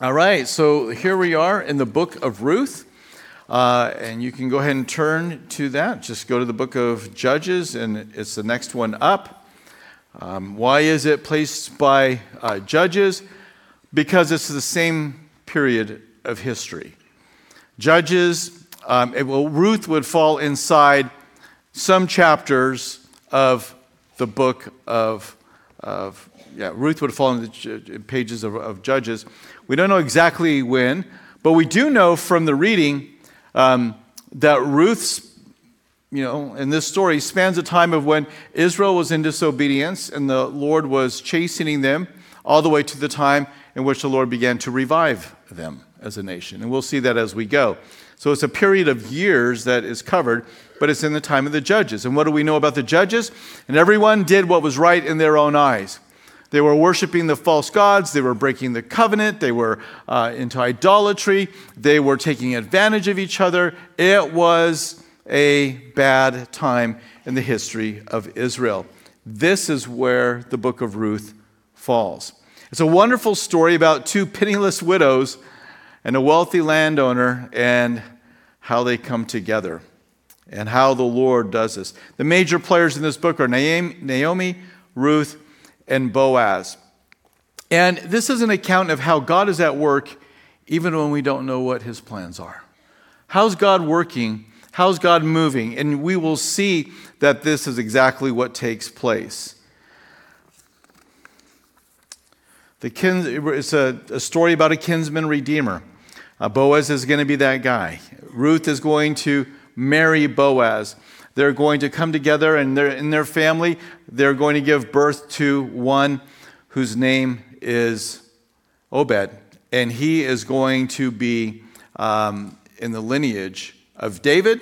All right, so here we are in the book of Ruth. Uh, and you can go ahead and turn to that. Just go to the book of Judges, and it's the next one up. Um, why is it placed by uh, Judges? Because it's the same period of history. Judges, um, it, well, Ruth would fall inside some chapters of the book of, of yeah, Ruth would fall in the pages of, of Judges. We don't know exactly when, but we do know from the reading um, that Ruth's, you know, in this story spans a time of when Israel was in disobedience and the Lord was chastening them all the way to the time in which the Lord began to revive them as a nation. And we'll see that as we go. So it's a period of years that is covered, but it's in the time of the judges. And what do we know about the judges? And everyone did what was right in their own eyes. They were worshiping the false gods. They were breaking the covenant. They were uh, into idolatry. They were taking advantage of each other. It was a bad time in the history of Israel. This is where the book of Ruth falls. It's a wonderful story about two penniless widows and a wealthy landowner and how they come together and how the Lord does this. The major players in this book are Naomi, Ruth, and Boaz. And this is an account of how God is at work even when we don't know what his plans are. How's God working? How's God moving? And we will see that this is exactly what takes place. The kins, it's a, a story about a kinsman redeemer. Uh, Boaz is going to be that guy. Ruth is going to marry Boaz. They're going to come together and they're in their family. They're going to give birth to one whose name is Obed. And he is going to be um, in the lineage of David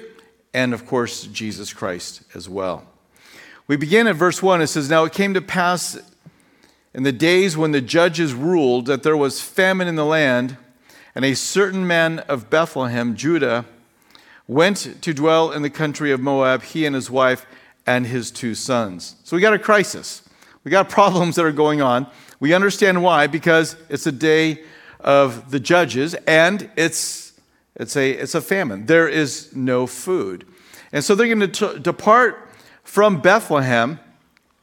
and, of course, Jesus Christ as well. We begin at verse 1. It says, Now it came to pass in the days when the judges ruled that there was famine in the land, and a certain man of Bethlehem, Judah, went to dwell in the country of Moab, he and his wife and his two sons. So we got a crisis. We got problems that are going on. We understand why, because it's a day of the judges and it's, it's, a, it's a famine. There is no food. And so they're going to depart from Bethlehem,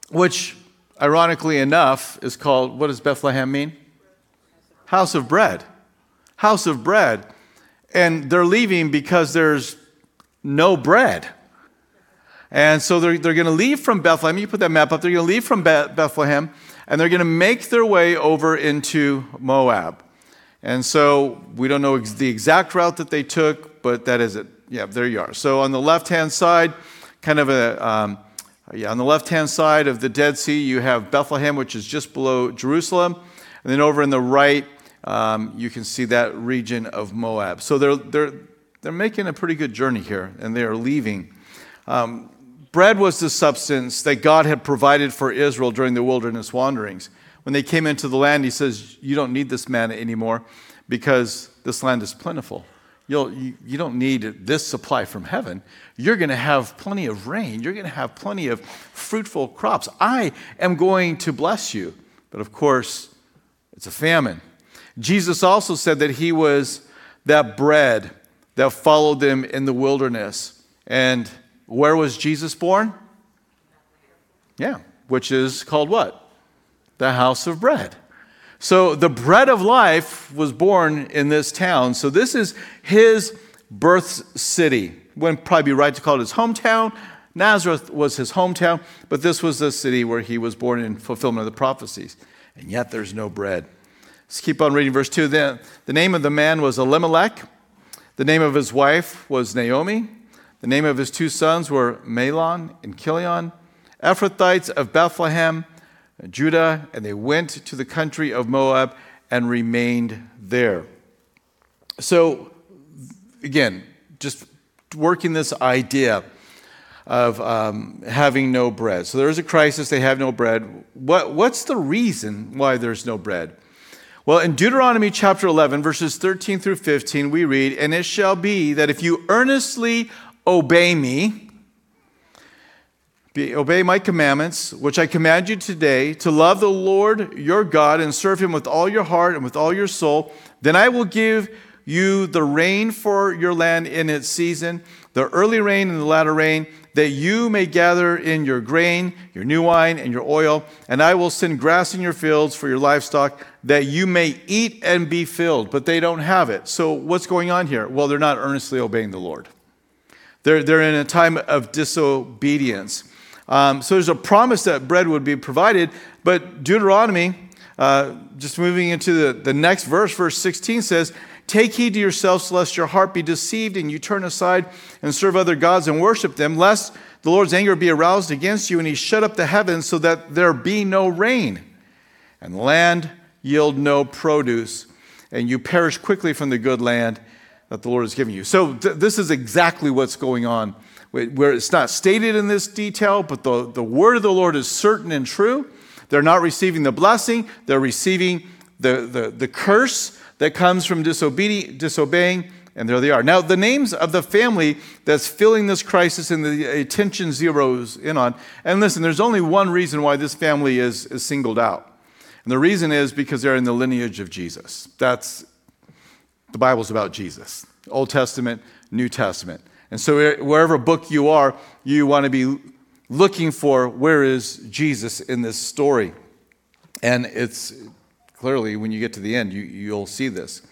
which, ironically enough, is called what does Bethlehem mean? House of bread. House of bread and they're leaving because there's no bread. And so they're, they're going to leave from Bethlehem. You put that map up. They're going to leave from Bethlehem and they're going to make their way over into Moab. And so we don't know the exact route that they took, but that is it. Yeah, there you are. So on the left hand side, kind of a, um, yeah, on the left hand side of the Dead Sea, you have Bethlehem, which is just below Jerusalem. And then over in the right, um, you can see that region of Moab. So they're, they're, they're making a pretty good journey here, and they are leaving. Um, bread was the substance that God had provided for Israel during the wilderness wanderings. When they came into the land, he says, You don't need this manna anymore because this land is plentiful. You'll, you, you don't need this supply from heaven. You're going to have plenty of rain. You're going to have plenty of fruitful crops. I am going to bless you. But of course, it's a famine. Jesus also said that he was that bread that followed them in the wilderness. And where was Jesus born? Yeah, which is called what? The house of bread. So the bread of life was born in this town. So this is his birth city. Wouldn't probably be right to call it his hometown. Nazareth was his hometown, but this was the city where he was born in fulfillment of the prophecies. And yet there's no bread. Let's keep on reading verse 2. Then the name of the man was Elimelech. The name of his wife was Naomi. The name of his two sons were Mahlon and Chilion, Ephrathites of Bethlehem, Judah, and they went to the country of Moab and remained there. So, again, just working this idea of um, having no bread. So there is a crisis, they have no bread. What, what's the reason why there's no bread? Well, in Deuteronomy chapter 11, verses 13 through 15, we read, And it shall be that if you earnestly obey me, Be, obey my commandments, which I command you today, to love the Lord your God and serve him with all your heart and with all your soul. Then I will give you the rain for your land in its season, the early rain and the latter rain, that you may gather in your grain, your new wine, and your oil. And I will send grass in your fields for your livestock, that you may eat and be filled. But they don't have it. So what's going on here? Well, they're not earnestly obeying the Lord. They're, they're in a time of disobedience. Um, so there's a promise that bread would be provided, but Deuteronomy, uh, just moving into the, the next verse, verse 16 says, Take heed to yourselves, lest your heart be deceived and you turn aside and serve other gods and worship them, lest the Lord's anger be aroused against you and he shut up the heavens so that there be no rain and the land yield no produce and you perish quickly from the good land that the Lord has given you. So, th- this is exactly what's going on where it's not stated in this detail, but the, the word of the Lord is certain and true. They're not receiving the blessing, they're receiving the, the, the curse that comes from disobedi- disobeying, and there they are. Now, the names of the family that's filling this crisis and the attention zeroes in on, and listen, there's only one reason why this family is, is singled out. And the reason is because they're in the lineage of Jesus. That's the Bible's about Jesus. Old Testament, New Testament. And so, wherever book you are, you want to be looking for where is Jesus in this story. And it's clearly, when you get to the end, you, you'll see this.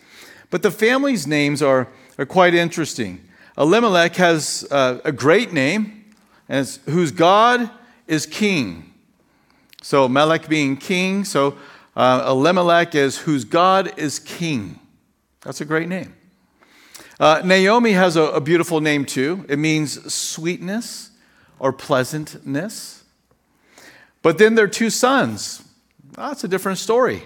But the family's names are, are quite interesting. Elimelech has uh, a great name, and whose God is king. So, Melech being king, so uh, Elimelech is whose God is king. That's a great name. Uh, Naomi has a, a beautiful name too. It means sweetness or pleasantness. But then there are two sons. that's a different story.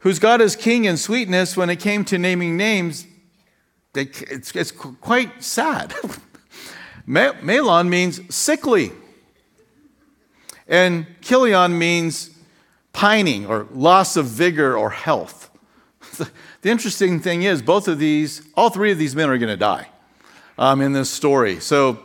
Whose God is king in sweetness, when it came to naming names, they, it's, it's, quite sad. Mahlon means sickly, and Chilion means pining or loss of vigor or health. The interesting thing is, both of these, all three of these men are going to die um, in this story. So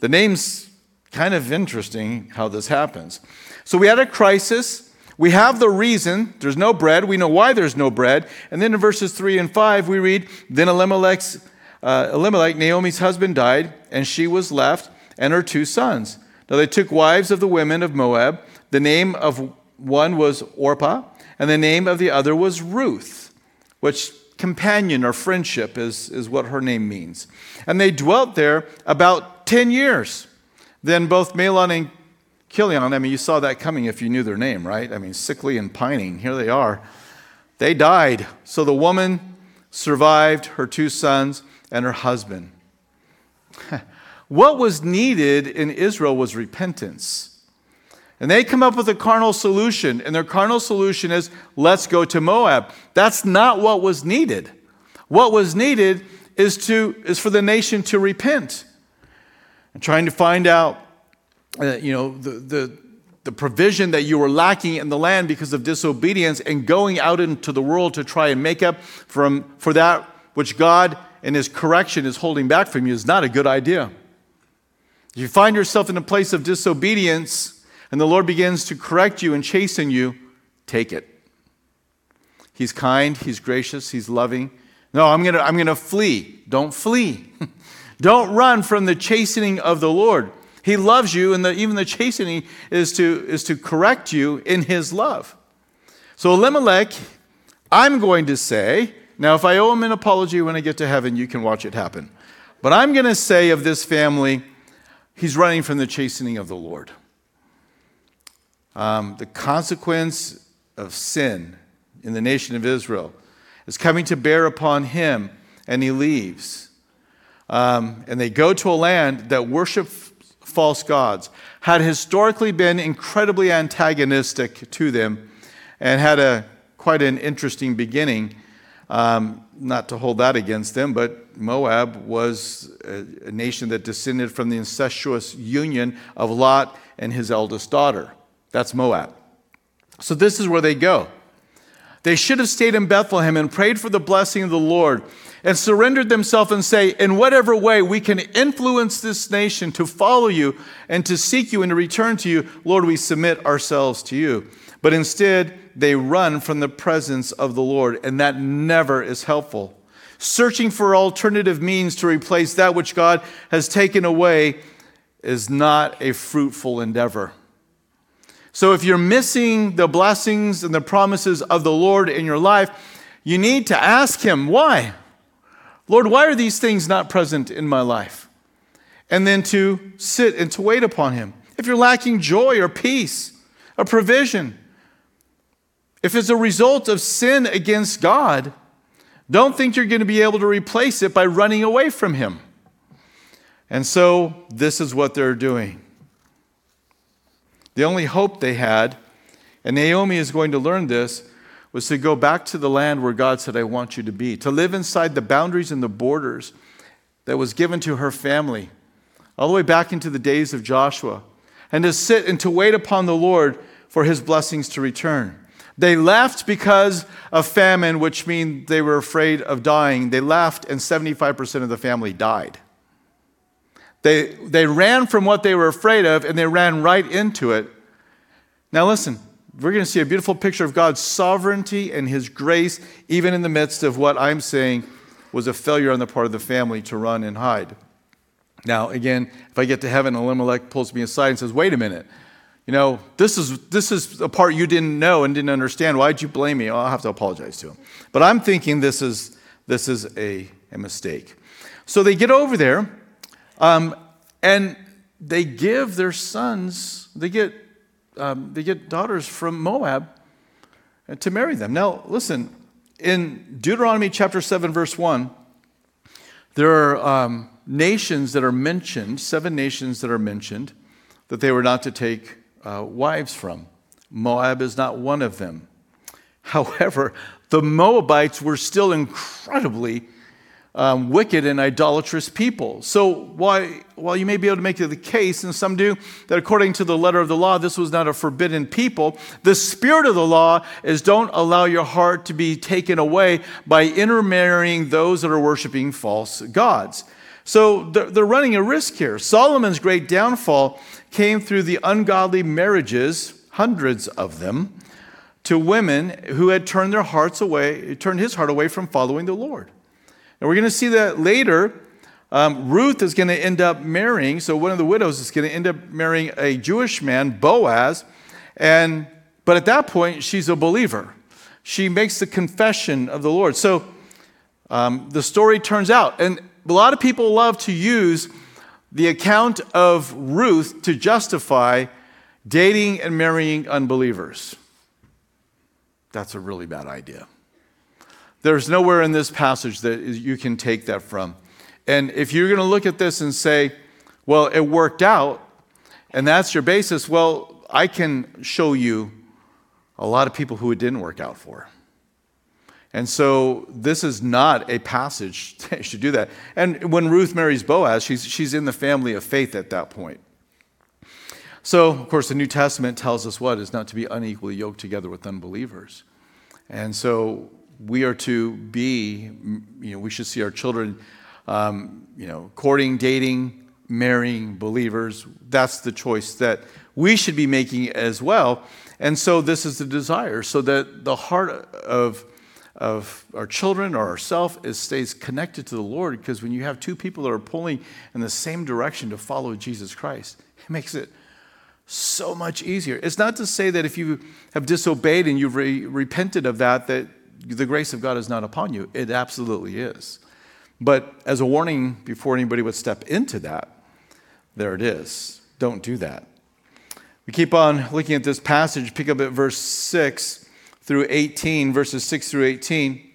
the name's kind of interesting how this happens. So we had a crisis. We have the reason. There's no bread. We know why there's no bread. And then in verses 3 and 5, we read Then Elimelech's, uh, Elimelech, Naomi's husband, died, and she was left, and her two sons. Now they took wives of the women of Moab. The name of one was Orpah, and the name of the other was Ruth which companion or friendship is, is what her name means. And they dwelt there about 10 years. Then both Mahlon and Chilion, I mean, you saw that coming if you knew their name, right? I mean, sickly and pining, here they are. They died. So the woman survived her two sons and her husband. what was needed in Israel was repentance. And they come up with a carnal solution, and their carnal solution is let's go to Moab. That's not what was needed. What was needed is, to, is for the nation to repent. And trying to find out, uh, you know, the, the, the provision that you were lacking in the land because of disobedience and going out into the world to try and make up from, for that which God in His correction is holding back from you is not a good idea. If you find yourself in a place of disobedience, and the Lord begins to correct you and chasten you, take it. He's kind, He's gracious, He's loving. No, I'm going to I'm going to flee. Don't flee. Don't run from the chastening of the Lord. He loves you, and the, even the chastening is to, is to correct you in His love. So, Elimelech, I'm going to say, now if I owe him an apology when I get to heaven, you can watch it happen. But I'm going to say of this family, he's running from the chastening of the Lord um, the consequence of sin in the nation of Israel is coming to bear upon him, and he leaves. Um, and they go to a land that worship false gods, had historically been incredibly antagonistic to them, and had a quite an interesting beginning. Um, not to hold that against them, but Moab was a, a nation that descended from the incestuous union of Lot and his eldest daughter. That's Moab. So this is where they go. They should have stayed in Bethlehem and prayed for the blessing of the Lord and surrendered themselves and say, in whatever way we can influence this nation to follow you and to seek you and to return to you, Lord, we submit ourselves to you. But instead, they run from the presence of the Lord, and that never is helpful. Searching for alternative means to replace that which God has taken away is not a fruitful endeavor. So, if you're missing the blessings and the promises of the Lord in your life, you need to ask Him, why? Lord, why are these things not present in my life? And then to sit and to wait upon Him. If you're lacking joy or peace, or provision, if it's a result of sin against God, don't think you're going to be able to replace it by running away from Him. And so, this is what they're doing. The only hope they had, and Naomi is going to learn this, was to go back to the land where God said, I want you to be, to live inside the boundaries and the borders that was given to her family, all the way back into the days of Joshua, and to sit and to wait upon the Lord for his blessings to return. They left because of famine, which means they were afraid of dying. They left, and 75% of the family died. They, they ran from what they were afraid of and they ran right into it. Now, listen, we're going to see a beautiful picture of God's sovereignty and His grace, even in the midst of what I'm saying was a failure on the part of the family to run and hide. Now, again, if I get to heaven, Elimelech pulls me aside and says, Wait a minute. You know, this is, this is a part you didn't know and didn't understand. Why'd you blame me? I'll have to apologize to him. But I'm thinking this is, this is a, a mistake. So they get over there. Um, and they give their sons, they get, um, they get daughters from Moab to marry them. Now, listen, in Deuteronomy chapter 7, verse 1, there are um, nations that are mentioned, seven nations that are mentioned, that they were not to take uh, wives from. Moab is not one of them. However, the Moabites were still incredibly um, wicked and idolatrous people. So while, while you may be able to make the case, and some do, that according to the letter of the law, this was not a forbidden people, the spirit of the law is don't allow your heart to be taken away by intermarrying those that are worshiping false gods. So they're, they're running a risk here. Solomon's great downfall came through the ungodly marriages, hundreds of them, to women who had turned their hearts away, turned his heart away from following the Lord. And we're going to see that later. Um, Ruth is going to end up marrying, so one of the widows is going to end up marrying a Jewish man, Boaz. And, but at that point, she's a believer. She makes the confession of the Lord. So um, the story turns out. And a lot of people love to use the account of Ruth to justify dating and marrying unbelievers. That's a really bad idea. There's nowhere in this passage that you can take that from. And if you're going to look at this and say, well, it worked out, and that's your basis, well, I can show you a lot of people who it didn't work out for. And so this is not a passage that should do that. And when Ruth marries Boaz, she's, she's in the family of faith at that point. So, of course, the New Testament tells us what is not to be unequally yoked together with unbelievers. And so we are to be, you know, we should see our children, um, you know, courting, dating, marrying believers. That's the choice that we should be making as well. And so this is the desire, so that the heart of of our children or ourselves is stays connected to the Lord. Because when you have two people that are pulling in the same direction to follow Jesus Christ, it makes it so much easier. It's not to say that if you have disobeyed and you've re- repented of that, that the grace of God is not upon you. It absolutely is. But as a warning before anybody would step into that, there it is. Don't do that. We keep on looking at this passage, pick up at verse 6 through 18, verses 6 through 18.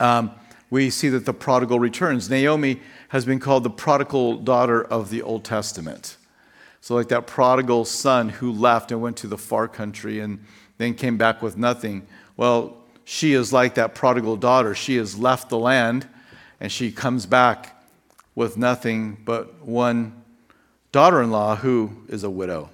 Um, we see that the prodigal returns. Naomi has been called the prodigal daughter of the Old Testament. So, like that prodigal son who left and went to the far country and then came back with nothing. Well, she is like that prodigal daughter. She has left the land and she comes back with nothing but one daughter in law who is a widow.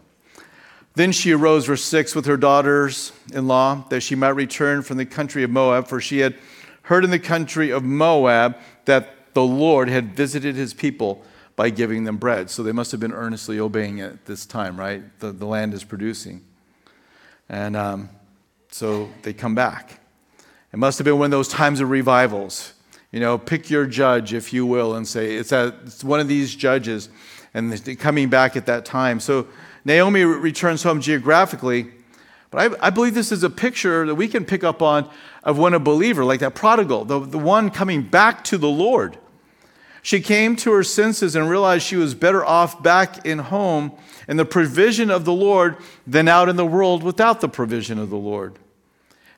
Then she arose, verse 6, with her daughters in law, that she might return from the country of Moab, for she had heard in the country of Moab that the Lord had visited his people by giving them bread. So they must have been earnestly obeying at this time, right? The, the land is producing. And um, so they come back. It must have been one of those times of revivals. You know, pick your judge, if you will, and say, it's, a, it's one of these judges, and coming back at that time. So Naomi returns home geographically, but I, I, believe this is a picture that we can pick up on of when a believer, like that prodigal, the, the one coming back to the Lord. She came to her senses and realized she was better off back in home in the provision of the Lord than out in the world without the provision of the Lord.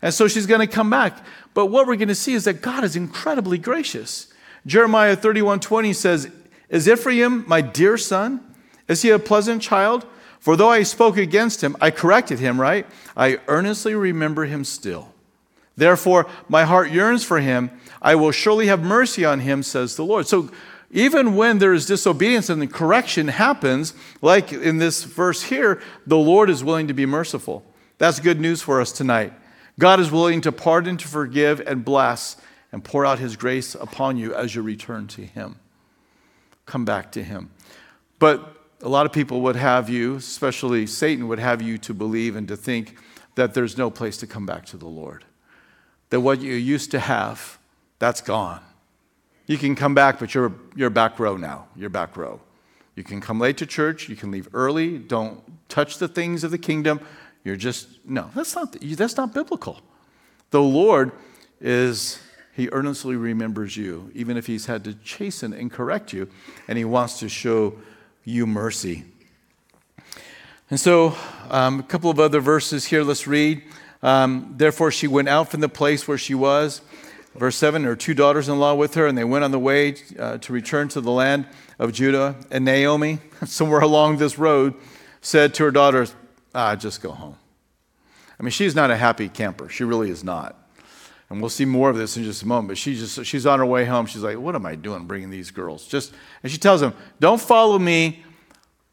And so she's going to come back. But what we're going to see is that God is incredibly gracious. Jeremiah 31 20 says, Is Ephraim my dear son? Is he a pleasant child? For though I spoke against him, I corrected him, right? I earnestly remember him still. Therefore, my heart yearns for him. I will surely have mercy on him, says the Lord. So, even when there is disobedience and the correction happens, like in this verse here, the Lord is willing to be merciful. That's good news for us tonight. God is willing to pardon, to forgive, and bless, and pour out his grace upon you as you return to him. Come back to him. But a lot of people would have you, especially Satan, would have you to believe and to think that there's no place to come back to the Lord. That what you used to have, that's gone. You can come back, but you're, you're back row now. You're back row. You can come late to church. You can leave early. Don't touch the things of the kingdom. You're just, no, that's not, that's not biblical. The Lord is, He earnestly remembers you, even if He's had to chasten and correct you, and He wants to show you mercy. And so, um, a couple of other verses here, let's read. Um, Therefore, she went out from the place where she was. Verse 7 her two daughters in law with her, and they went on the way uh, to return to the land of Judah. And Naomi, somewhere along this road, said to her daughters, Ah, just go home. I mean, she's not a happy camper. She really is not. And we'll see more of this in just a moment. But she just, she's on her way home. She's like, What am I doing bringing these girls? Just, and she tells them, Don't follow me.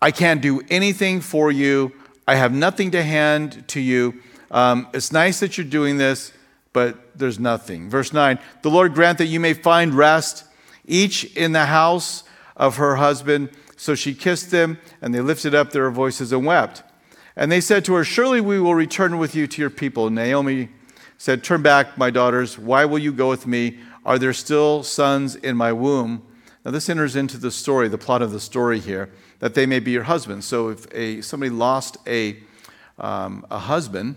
I can't do anything for you. I have nothing to hand to you. Um, it's nice that you're doing this, but there's nothing. Verse 9 The Lord grant that you may find rest, each in the house of her husband. So she kissed them, and they lifted up their voices and wept. And they said to her, Surely we will return with you to your people. Naomi said, Turn back, my daughters. Why will you go with me? Are there still sons in my womb? Now, this enters into the story, the plot of the story here, that they may be your husbands. So, if a, somebody lost a, um, a husband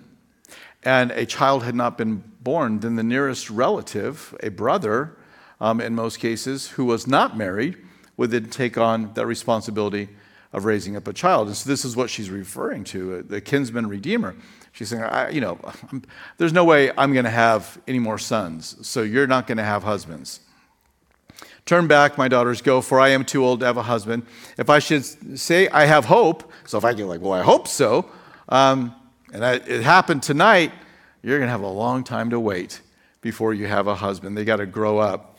and a child had not been born, then the nearest relative, a brother um, in most cases, who was not married, would then take on that responsibility of raising up a child. And so, this is what she's referring to the kinsman redeemer. She's saying, you know, there's no way I'm going to have any more sons, so you're not going to have husbands. Turn back, my daughters, go, for I am too old to have a husband. If I should say I have hope, so if I get like, well, I hope so, um, and I, it happened tonight, you're going to have a long time to wait before you have a husband. They got to grow up.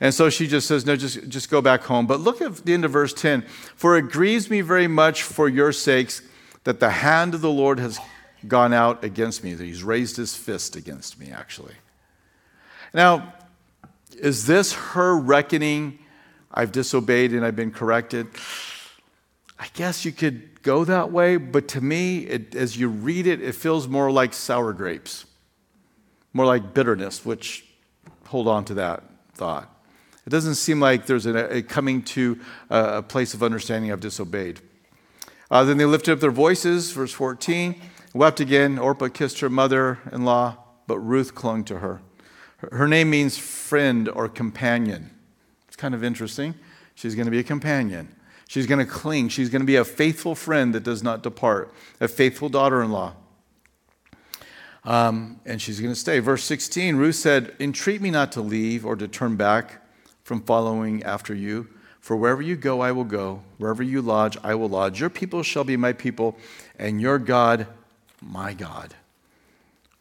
And so she just says, No, just, just go back home. But look at the end of verse 10 For it grieves me very much for your sakes that the hand of the Lord has gone out against me, that he's raised his fist against me, actually. Now, is this her reckoning? I've disobeyed and I've been corrected. I guess you could go that way, but to me, it, as you read it, it feels more like sour grapes, more like bitterness, which hold on to that thought. It doesn't seem like there's a, a coming to a, place of understanding I've disobeyed. Uh, then they lifted up their voices, verse 14 wept again. Orpah kissed her mother in law, but Ruth clung to her. Her name means friend or companion. It's kind of interesting. She's going to be a companion. She's going to cling. She's going to be a faithful friend that does not depart, a faithful daughter in law. Um, and she's going to stay. Verse 16 Ruth said, Entreat me not to leave or to turn back from following after you. For wherever you go, I will go. Wherever you lodge, I will lodge. Your people shall be my people, and your God my God.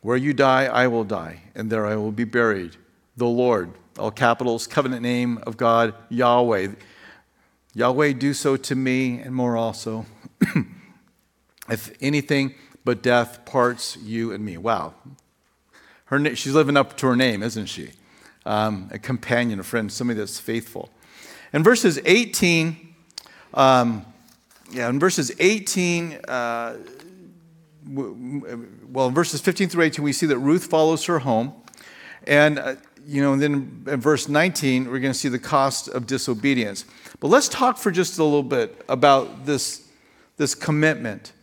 Where you die, I will die, and there I will be buried. The Lord, all capitals, covenant name of God, Yahweh. Yahweh, do so to me and more also. if anything but death parts you and me. Wow. Her, she's living up to her name, isn't she? Um, a companion, a friend, somebody that's faithful. In verses 18, um, yeah, in verses 18, uh, well, in verses 15 through 18, we see that Ruth follows her home. And, uh, you know, and then in verse 19, we're going to see the cost of disobedience. But let's talk for just a little bit about this, this commitment,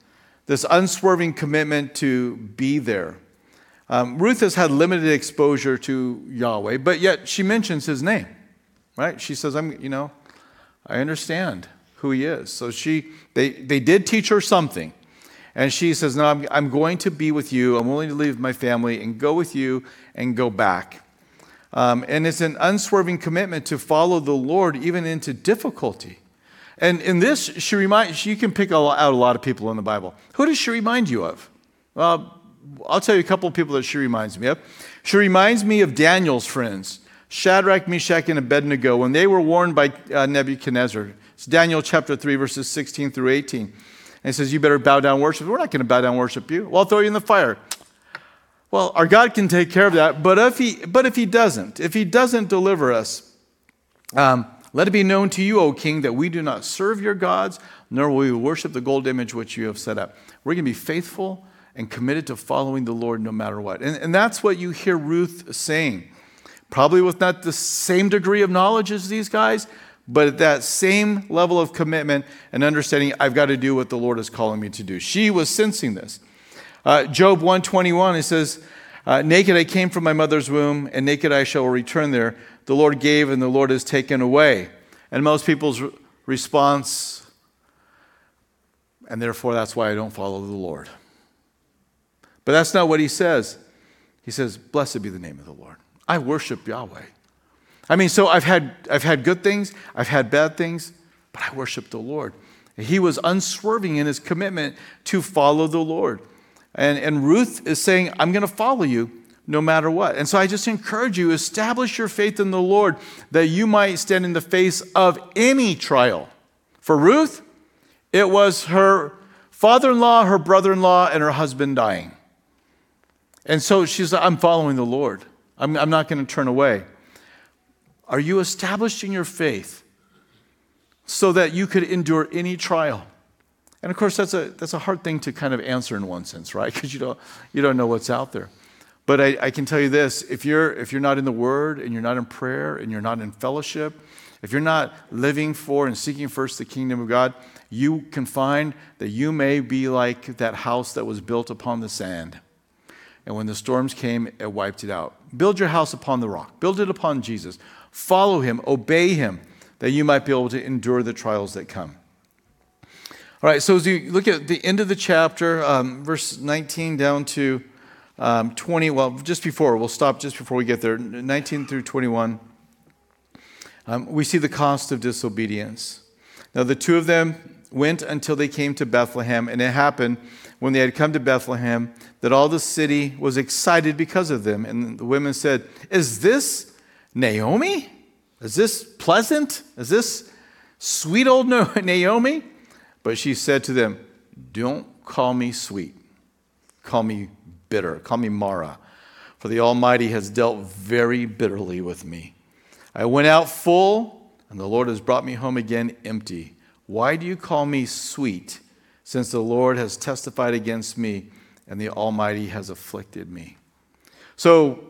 this unswerving commitment to be there. Um, Ruth has had limited exposure to Yahweh, but yet she mentions his name, right? She says, I'm, you know, I understand who he is. So she, they, they did teach her something. And she says, No, I'm, I'm going to be with you. I'm willing to leave my family and go with you and go back. Um, and it's an unswerving commitment to follow the Lord even into difficulty. And in this, she reminds, you can pick out a lot of people in the Bible. Who does she remind you of? Well, I'll tell you a couple of people that she reminds me of. She reminds me of Daniel's friends, Shadrach, Meshach, and Abednego, when they were warned by uh, Nebuchadnezzar. It's Daniel chapter 3, verses 16 through 18. And he says, You better bow down worship. We're not going to bow down worship you. Well, I'll throw you in the fire. Well, our God can take care of that, but if He, but if he doesn't, if He doesn't deliver us, um, let it be known to you, O king, that we do not serve your gods, nor will we worship the gold image which you have set up. We're going to be faithful and committed to following the Lord no matter what. And, and that's what you hear Ruth saying. Probably with not the same degree of knowledge as these guys, but at that same level of commitment and understanding I've got to do what the Lord is calling me to do. She was sensing this. Uh, Job 121, it says, uh, Naked I came from my mother's womb, and naked I shall return there. The Lord gave, and the Lord has taken away. And most people's re- response, and therefore that's why I don't follow the Lord. But that's not what he says. He says, Blessed be the name of the Lord. I worship Yahweh. I mean, so I've had, I've had good things, I've had bad things, but I worship the Lord. He was unswerving in his commitment to follow the Lord. And, and Ruth is saying, I'm going to follow you no matter what. And so I just encourage you, establish your faith in the Lord that you might stand in the face of any trial. For Ruth, it was her father in law, her brother in law, and her husband dying. And so she's like, I'm following the Lord. I'm, I'm not going to turn away. Are you establishing your faith so that you could endure any trial? And of course, that's a, that's a hard thing to kind of answer in one sense, right? Because you don't, you don't know what's out there. But I, I, can tell you this if you're, if you're not in the Word and you're not in prayer and you're not in fellowship, if you're not living for and seeking first the kingdom of God, you can find that you may be like that house that was built upon the sand. And when the storms came, it wiped it out. Build your house upon the rock, build it upon Jesus. Follow him, obey him, that you might be able to endure the trials that come. All right, so as you look at the end of the chapter, um, verse 19 down to um, 20, well, just before, we'll stop just before we get there, 19 through 21, um, we see the cost of disobedience. Now, the two of them went until they came to Bethlehem, and it happened when they had come to Bethlehem that all the city was excited because of them. And the women said, Is this Naomi? Is this pleasant? Is this sweet old Naomi? But she said to them, Don't call me sweet. Call me bitter. Call me Mara. For the Almighty has dealt very bitterly with me. I went out full, and the Lord has brought me home again empty. Why do you call me sweet, since the Lord has testified against me and the Almighty has afflicted me. So,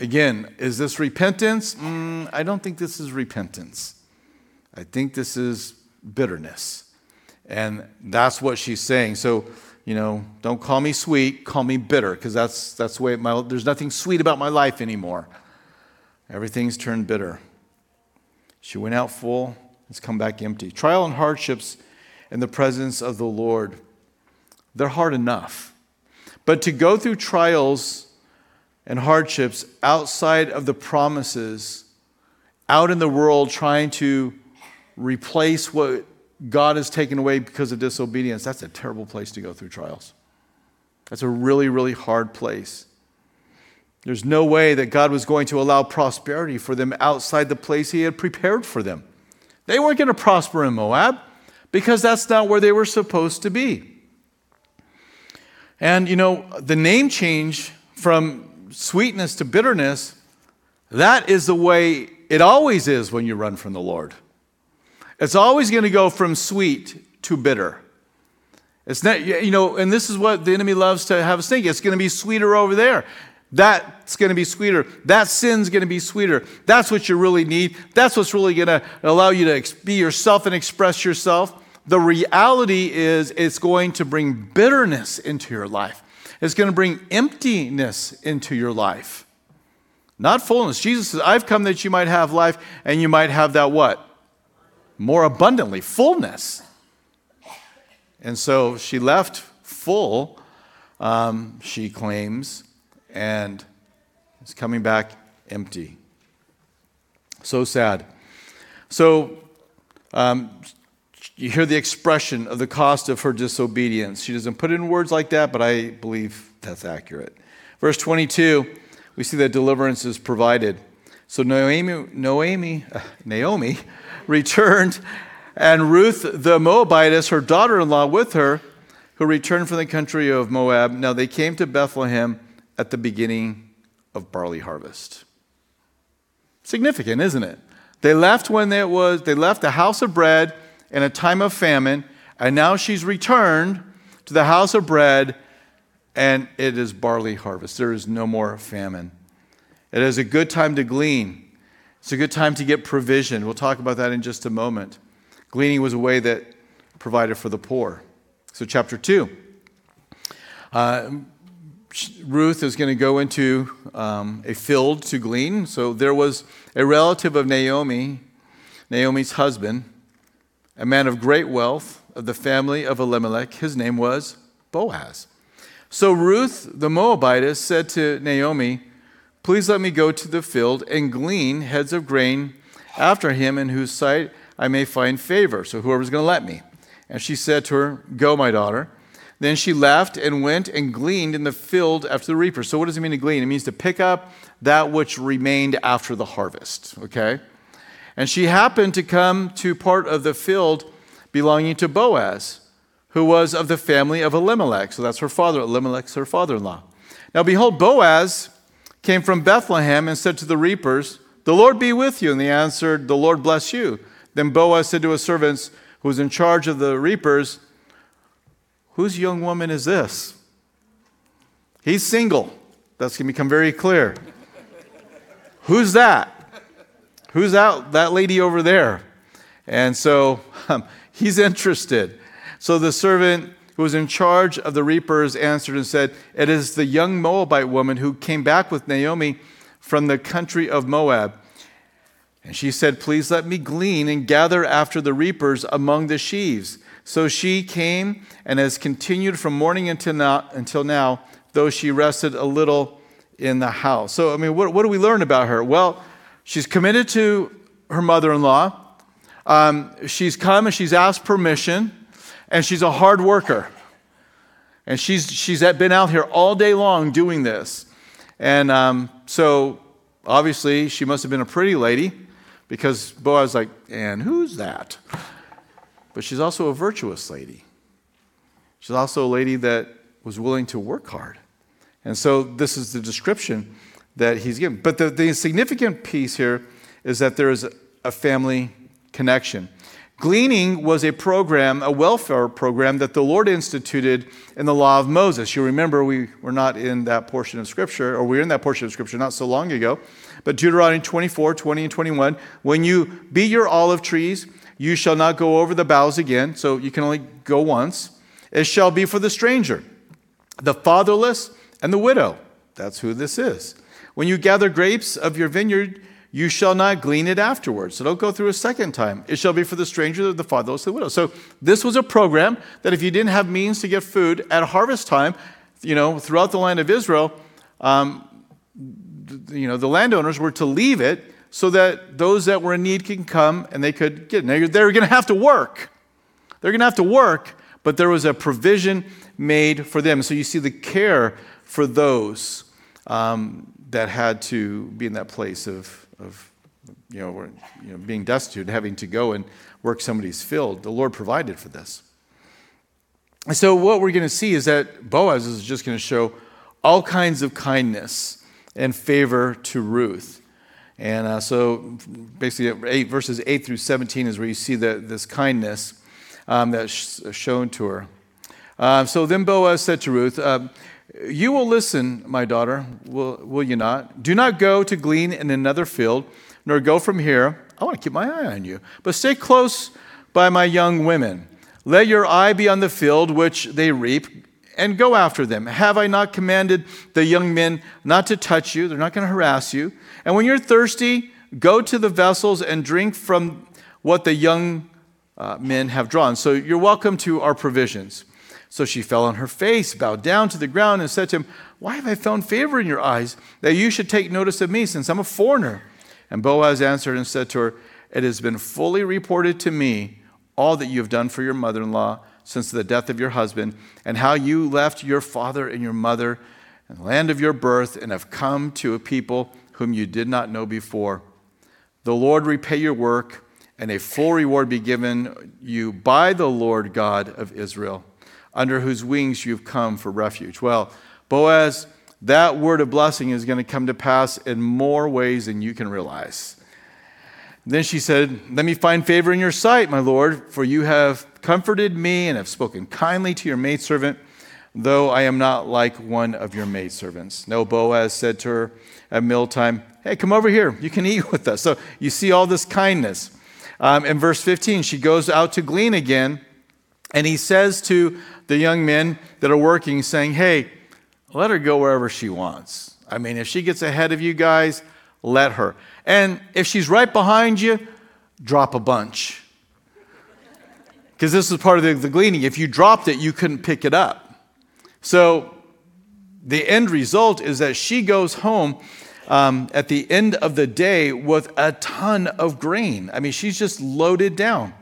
again, is this repentance? Mm, I don't think this is repentance. I think this is bitterness. And that's what she's saying. So, you know, don't call me sweet, call me bitter, because that's, that's the way my, there's nothing sweet about my life anymore. Everything's turned bitter. She went out full, it's come back empty. Trial and hardships in the presence of the Lord, they're hard enough. But to go through trials and hardships outside of the promises, out in the world trying to replace what God has taken away because of disobedience, that's a terrible place to go through trials. That's a really, really hard place. There's no way that God was going to allow prosperity for them outside the place He had prepared for them. They weren't going to prosper in Moab because that's not where they were supposed to be. And you know, the name change from sweetness to bitterness, that is the way it always is when you run from the Lord. It's always going to go from sweet to bitter. It's not, you know, and this is what the enemy loves to have us think. It's going to be sweeter over there. That's going to be sweeter. That sin's going to be sweeter. That's what you really need. That's what's really going to allow you to be yourself and express yourself. The reality is, it's going to bring bitterness into your life. It's going to bring emptiness into your life, not fullness. Jesus says, I've come that you might have life and you might have that what? More abundantly, fullness. And so she left full, um, she claims, and is coming back empty. So sad. So um, you hear the expression of the cost of her disobedience. She doesn't put it in words like that, but I believe that's accurate. Verse 22, we see that deliverance is provided. So Naomi, Naomi, uh, Naomi returned and Ruth the Moabitess, her daughter in law, with her, who returned from the country of Moab. Now they came to Bethlehem at the beginning of barley harvest. Significant, isn't it? They left when it was, they left the house of bread in a time of famine, and now she's returned to the house of bread, and it is barley harvest. There is no more famine. It is a good time to glean. It's a good time to get provision. We'll talk about that in just a moment. Gleaning was a way that provided for the poor. So, chapter 2. Uh, Ruth is going to go into um, a field to glean. So, there was a relative of Naomi, Naomi's husband, a man of great wealth of the family of Elimelech. His name was Boaz. So, Ruth the Moabitess said to Naomi, Please let me go to the field and glean heads of grain after him in whose sight I may find favor. So whoever's going to let me. And she said to her, Go, my daughter. Then she left and went and gleaned in the field after the reaper. So, what does it mean to glean? It means to pick up that which remained after the harvest, okay? And she happened to come to part of the field belonging to Boaz, who was of the family of Elimelech. So, that's her father. Elimelech's her father in law. Now, behold, Boaz came from Bethlehem and said to the reapers, The Lord be with you. And they answered, The Lord bless you. Then Boaz said to his servants, who was in charge of the reapers, Whose young woman is this? He's single. That's going to become very clear. Who's that? Who's that, that lady over there? And so um, he's interested. So the servant who was in charge of the reapers answered and said, It is the young Moabite woman who came back with Naomi from the country of Moab. And she said, Please let me glean and gather after the reapers among the sheaves. So she came and has continued from morning until now, until now though she rested a little in the house. So, I mean, what, what do we learn about her? Well, she's committed to her mother in law. Um, she's come and she's asked permission, and she's a hard worker. And she's, she's been out here all day long doing this. And um, so, obviously, she must have been a pretty lady because Boaz like, and who's that? But she's also a virtuous lady. She's also a lady that was willing to work hard. And so this is the description that he's given. But the, the significant piece here is that there is a family connection. Gleaning was a program, a welfare program that the Lord instituted in the law of Moses. You remember we were not in that portion of Scripture, or we were in that portion of Scripture not so long ago. But Deuteronomy 24, 20, and 21 when you beat your olive trees, you shall not go over the boughs again. So you can only go once. It shall be for the stranger, the fatherless, and the widow. That's who this is. When you gather grapes of your vineyard, you shall not glean it afterwards. So don't go through a second time. It shall be for the stranger, the fatherless, the widow. So this was a program that if you didn't have means to get food at harvest time, you know, throughout the land of Israel, um, you know, the landowners were to leave it so that those that were in need can come and they could get. Now, they're going to have to work. They're going to have to work, but there was a provision made for them. So you see the care for those um, that had to be in that place of, of you, know, you know, being destitute, having to go and work somebody's field. The Lord provided for this. And so, what we're going to see is that Boaz is just going to show all kinds of kindness and favor to Ruth. And uh, so, basically, eight, verses 8 through 17 is where you see the, this kindness um, that's shown to her. Uh, so then Boaz said to Ruth, uh, You will listen, my daughter, will, will you not? Do not go to glean in another field, nor go from here. I want to keep my eye on you. But stay close by my young women. Let your eye be on the field which they reap, and go after them. Have I not commanded the young men not to touch you? They're not going to harass you. And when you're thirsty, go to the vessels and drink from what the young uh, men have drawn. So you're welcome to our provisions. So she fell on her face, bowed down to the ground, and said to him, Why have I found favor in your eyes that you should take notice of me, since I'm a foreigner? And Boaz answered and said to her, It has been fully reported to me all that you have done for your mother in law since the death of your husband, and how you left your father and your mother and the land of your birth and have come to a people whom you did not know before. The Lord repay your work, and a full reward be given you by the Lord God of Israel, under whose wings you've come for refuge. Well, Boaz, that word of blessing is going to come to pass in more ways than you can realize. Then she said, Let me find favor in your sight, my Lord, for you have comforted me and have spoken kindly to your maidservant, though I am not like one of your maidservants. No, Boaz said to her at mealtime, Hey, come over here. You can eat with us. So you see all this kindness. Um, in verse 15, she goes out to glean again, and he says to the young men that are working, saying, Hey, let her go wherever she wants. I mean, if she gets ahead of you guys, let her. And if she's right behind you, drop a bunch. Because this is part of the, the, gleaning. If you dropped it, you couldn't pick it up. So the end result is that she goes home um, at the end of the day with a ton of grain. I mean, she's just loaded down.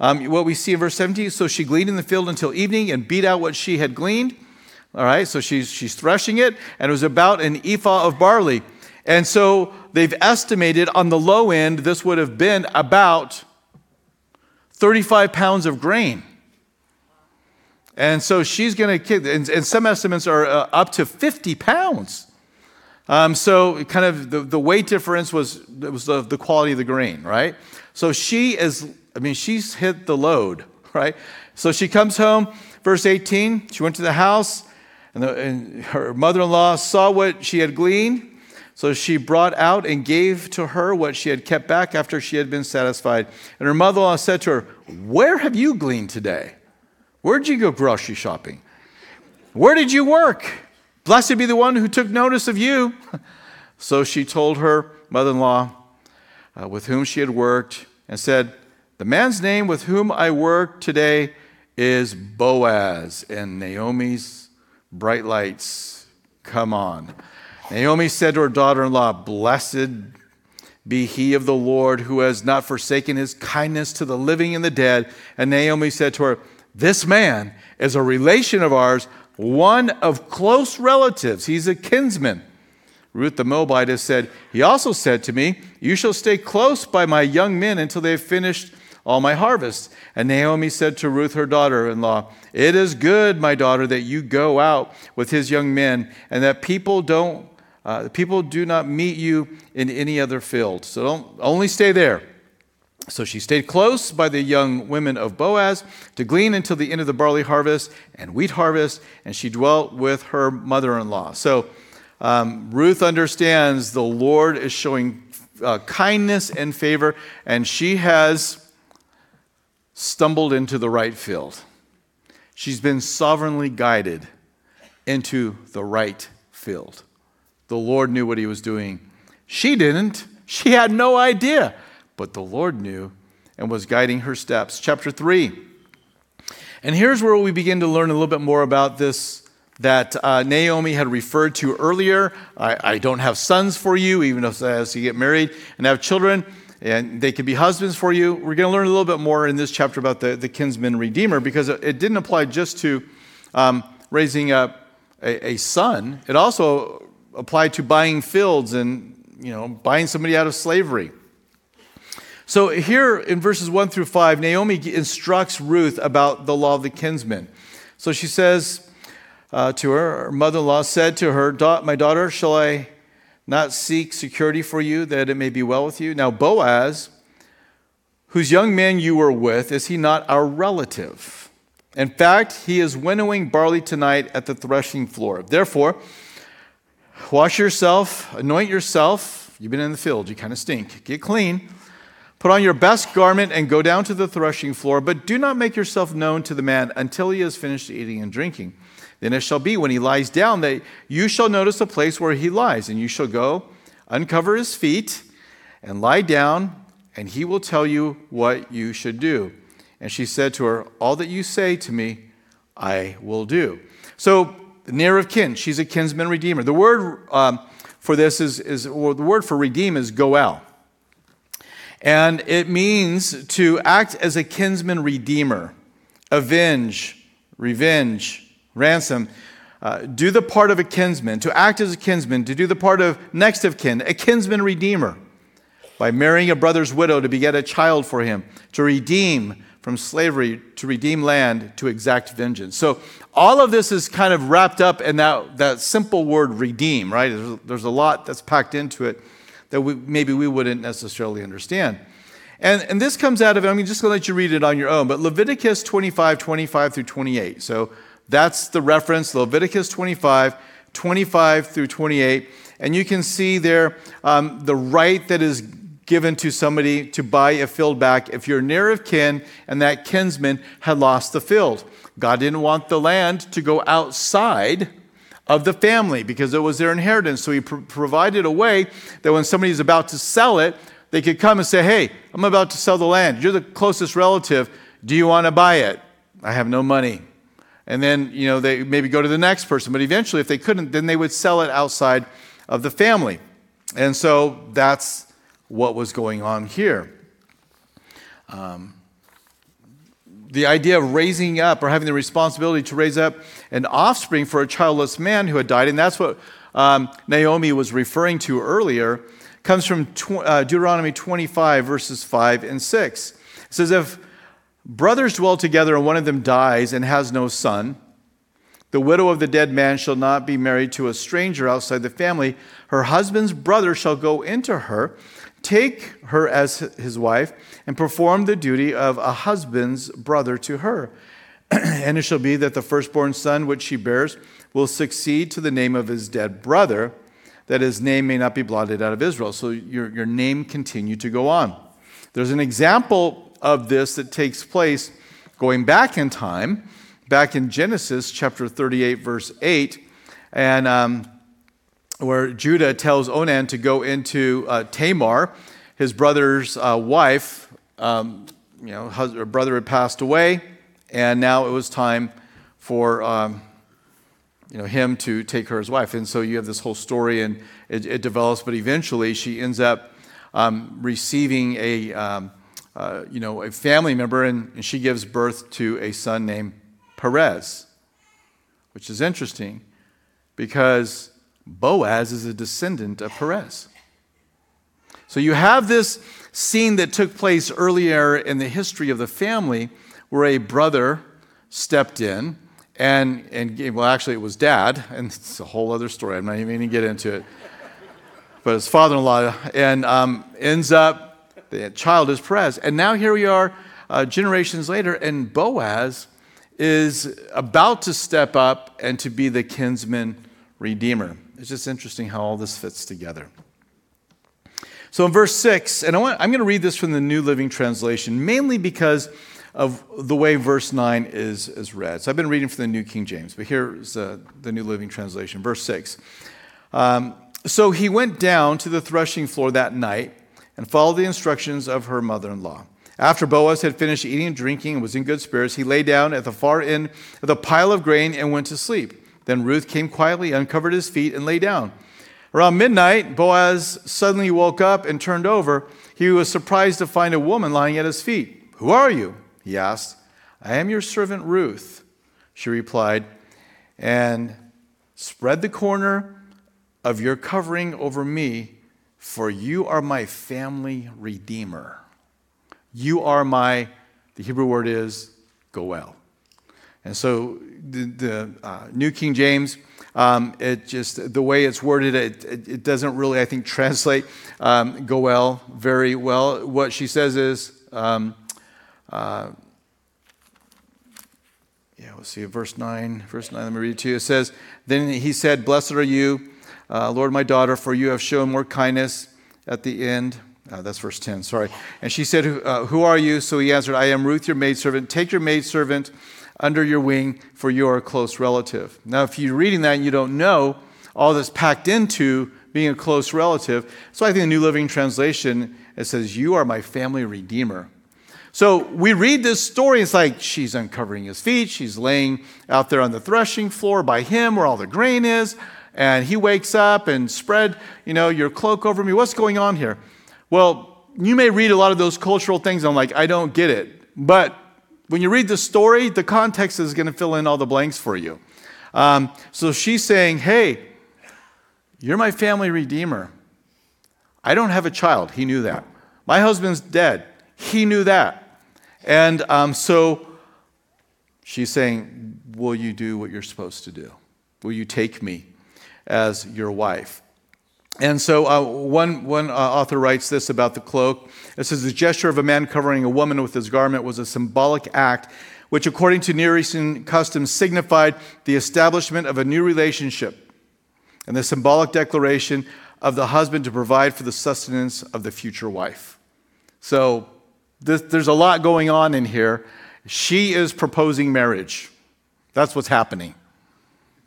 Um, what we see in verse 17 so she gleaned in the field until evening and beat out what she had gleaned. All right, so she's, she's threshing it, and it was about an ephah of barley. And so they've estimated on the low end, this would have been about 35 pounds of grain. And so she's going to, and, and some estimates are uh, up to 50 pounds. Um, so kind of the, the weight difference was, was the, the quality of the grain, right? So she is, I mean, she's hit the load, right? So she comes home, verse 18, she went to the house, and, the, and her mother in law saw what she had gleaned. So she brought out and gave to her what she had kept back after she had been satisfied. And her mother in law said to her, Where have you gleaned today? Where'd you go grocery shopping? Where did you work? Blessed be the one who took notice of you. So she told her mother in law uh, with whom she had worked and said, The man's name with whom I work today is Boaz. And Naomi's bright lights come on. Naomi said to her daughter in law, Blessed be he of the Lord who has not forsaken his kindness to the living and the dead. And Naomi said to her, This man is a relation of ours, one of close relatives. He's a kinsman. Ruth the Moabitess said, He also said to me, You shall stay close by my young men until they have finished all my harvest. And Naomi said to Ruth, her daughter in law, It is good, my daughter, that you go out with his young men, and that people don't uh, people do not meet you in any other field. So don't only stay there. So she stayed close by the young women of Boaz to glean until the end of the barley harvest and wheat harvest, and she dwelt with her mother in law. So um, Ruth understands the Lord is showing uh, kindness and favor, and she has stumbled into the right field. She's been sovereignly guided into the right field. The Lord knew what he was doing. She didn't. She had no idea. But the Lord knew and was guiding her steps. Chapter 3. And here's where we begin to learn a little bit more about this that uh, Naomi had referred to earlier. I, I, don't have sons for you, even as you get married and have children, and they could be husbands for you. We're going to learn a little bit more in this chapter about the, the kinsman redeemer because it didn't apply just to um, raising up a, a son, it also applied to buying fields and you know buying somebody out of slavery. So here in verses 1 through 5, Naomi instructs Ruth about the law of the kinsman. So she says uh, to her, her mother in law said to her, My daughter, shall I not seek security for you that it may be well with you? Now, Boaz, whose young man you were with, is he not our relative? In fact, he is winnowing barley tonight at the threshing floor. Therefore, wash yourself, anoint yourself. You've been in the field, you kind of stink. Get clean. Put on your best garment and go down to the threshing floor, but do not make yourself known to the man until he has finished eating and drinking. Then it shall be when he lies down that you shall notice a place where he lies, and you shall go, uncover his feet, and lie down, and he will tell you what you should do. And she said to her, All that you say to me, I will do. So, near of kin, she's a kinsman redeemer. The word um, for this is, is well, the word for redeem is goel. And it means to act as a kinsman redeemer, avenge, revenge, ransom. Uh, do the part of a kinsman, to act as a kinsman, to do the part of next of kin, a kinsman redeemer, by marrying a brother's widow to beget a child for him, to redeem from slavery, to redeem land, to exact vengeance. So all of this is kind of wrapped up in that, that simple word redeem, right? There's, there's a lot that's packed into it that we, maybe we wouldn't necessarily understand. And, and this comes out of, I'm just going to let you read it on your own, but Leviticus 25, 25 through 28. So that's the reference, Leviticus 25, 25 through 28. And you can see there um, the right that is given to somebody to buy a field back if you're near of kin and that kinsman had lost the field. God didn't want the land to go outside of the family because it was their inheritance. So he pr- provided a way that when somebody's about to sell it, they could come and say, Hey, I'm about to sell the land. You're the closest relative. Do you want to buy it? I have no money and then you know they maybe go to the next person but eventually if they couldn't then they would sell it outside of the family and so that's what was going on here um, the idea of raising up or having the responsibility to raise up an offspring for a childless man who had died and that's what um, naomi was referring to earlier comes from tw- uh, deuteronomy 25 verses 5 and 6 it says if brothers dwell together and one of them dies and has no son, the widow of the dead man shall not be married to a stranger outside the family. Her husband's brother shall go into her, take her as his wife, and perform the duty of a husband's brother to her. and it shall be that the firstborn son which she bears will succeed to the name of his dead brother, that his name may not be blotted out of Israel. So your, your name continue to go on. There's an example of this that takes place going back in time, back in Genesis chapter 38, verse 8, and um, where Judah tells Onan to go into uh, Tamar, his brother's uh, wife. Um, you know, her brother had passed away, and now it was time for um, you know him to take her as wife. And so you have this whole story, and it, it develops. But eventually, she ends up um, receiving a um, uh, you know, a family member, and, and she gives birth to a son named Perez, which is interesting because Boaz is a descendant of Perez. So you have this scene that took place earlier in the history of the family where a brother stepped in and, and well, actually, it was dad, and it's a whole other story. I'm not even going to get into it. But his father in law, and um, ends up the child is Perez. And now here we are, uh, generations later, and Boaz is about to step up and to be the kinsman redeemer. It's just interesting how all this fits together. So in verse 6, and I want, I'm going to read this from the New Living Translation, mainly because of the way verse 9 is, is read. So I've been reading from the New King James, but here's uh, the New Living Translation, verse 6. Um, so he went down to the threshing floor that night and followed the instructions of her mother in law. After Boaz had finished eating and drinking and was in good spirits, he lay down at the far end of the pile of grain and went to sleep. Then Ruth came quietly, uncovered his feet, and lay down. Around midnight, Boaz suddenly woke up and turned over. He was surprised to find a woman lying at his feet. Who are you? he asked. I am your servant Ruth, she replied, and spread the corner of your covering over me for you are my family redeemer. You are my, the Hebrew word is goel. And so the, the uh, New King James, um, it just, the way it's worded, it, it, it doesn't really, I think, translate um, Goel very well. What she says is, um, uh, yeah, let's see, verse 9. Verse 9, let me read it to you. It says, Then he said, Blessed are you, uh, Lord my daughter, for you have shown more kindness at the end. Uh, that's verse 10, sorry. And she said, uh, Who are you? So he answered, I am Ruth, your maidservant. Take your maidservant under your wing, for you are a close relative. Now, if you're reading that and you don't know all that's packed into being a close relative, so I think the New Living Translation, it says, You are my family redeemer. So we read this story, it's like she's uncovering his feet, she's laying out there on the threshing floor by him where all the grain is, and he wakes up and spread, you know, your cloak over me. What's going on here? Well, you may read a lot of those cultural things, I'm like, I don't get it. But when you read the story, the context is going to fill in all the blanks for you. Um, so she's saying, Hey, you're my family redeemer. I don't have a child. He knew that. My husband's dead. He knew that. And um, so she's saying, Will you do what you're supposed to do? Will you take me as your wife? And so uh, one, one uh, author writes this about the cloak. It says, The gesture of a man covering a woman with his garment was a symbolic act which, according to Near Eastern customs, signified the establishment of a new relationship and the symbolic declaration of the husband to provide for the sustenance of the future wife. So this, there's a lot going on in here. She is proposing marriage. That's what's happening.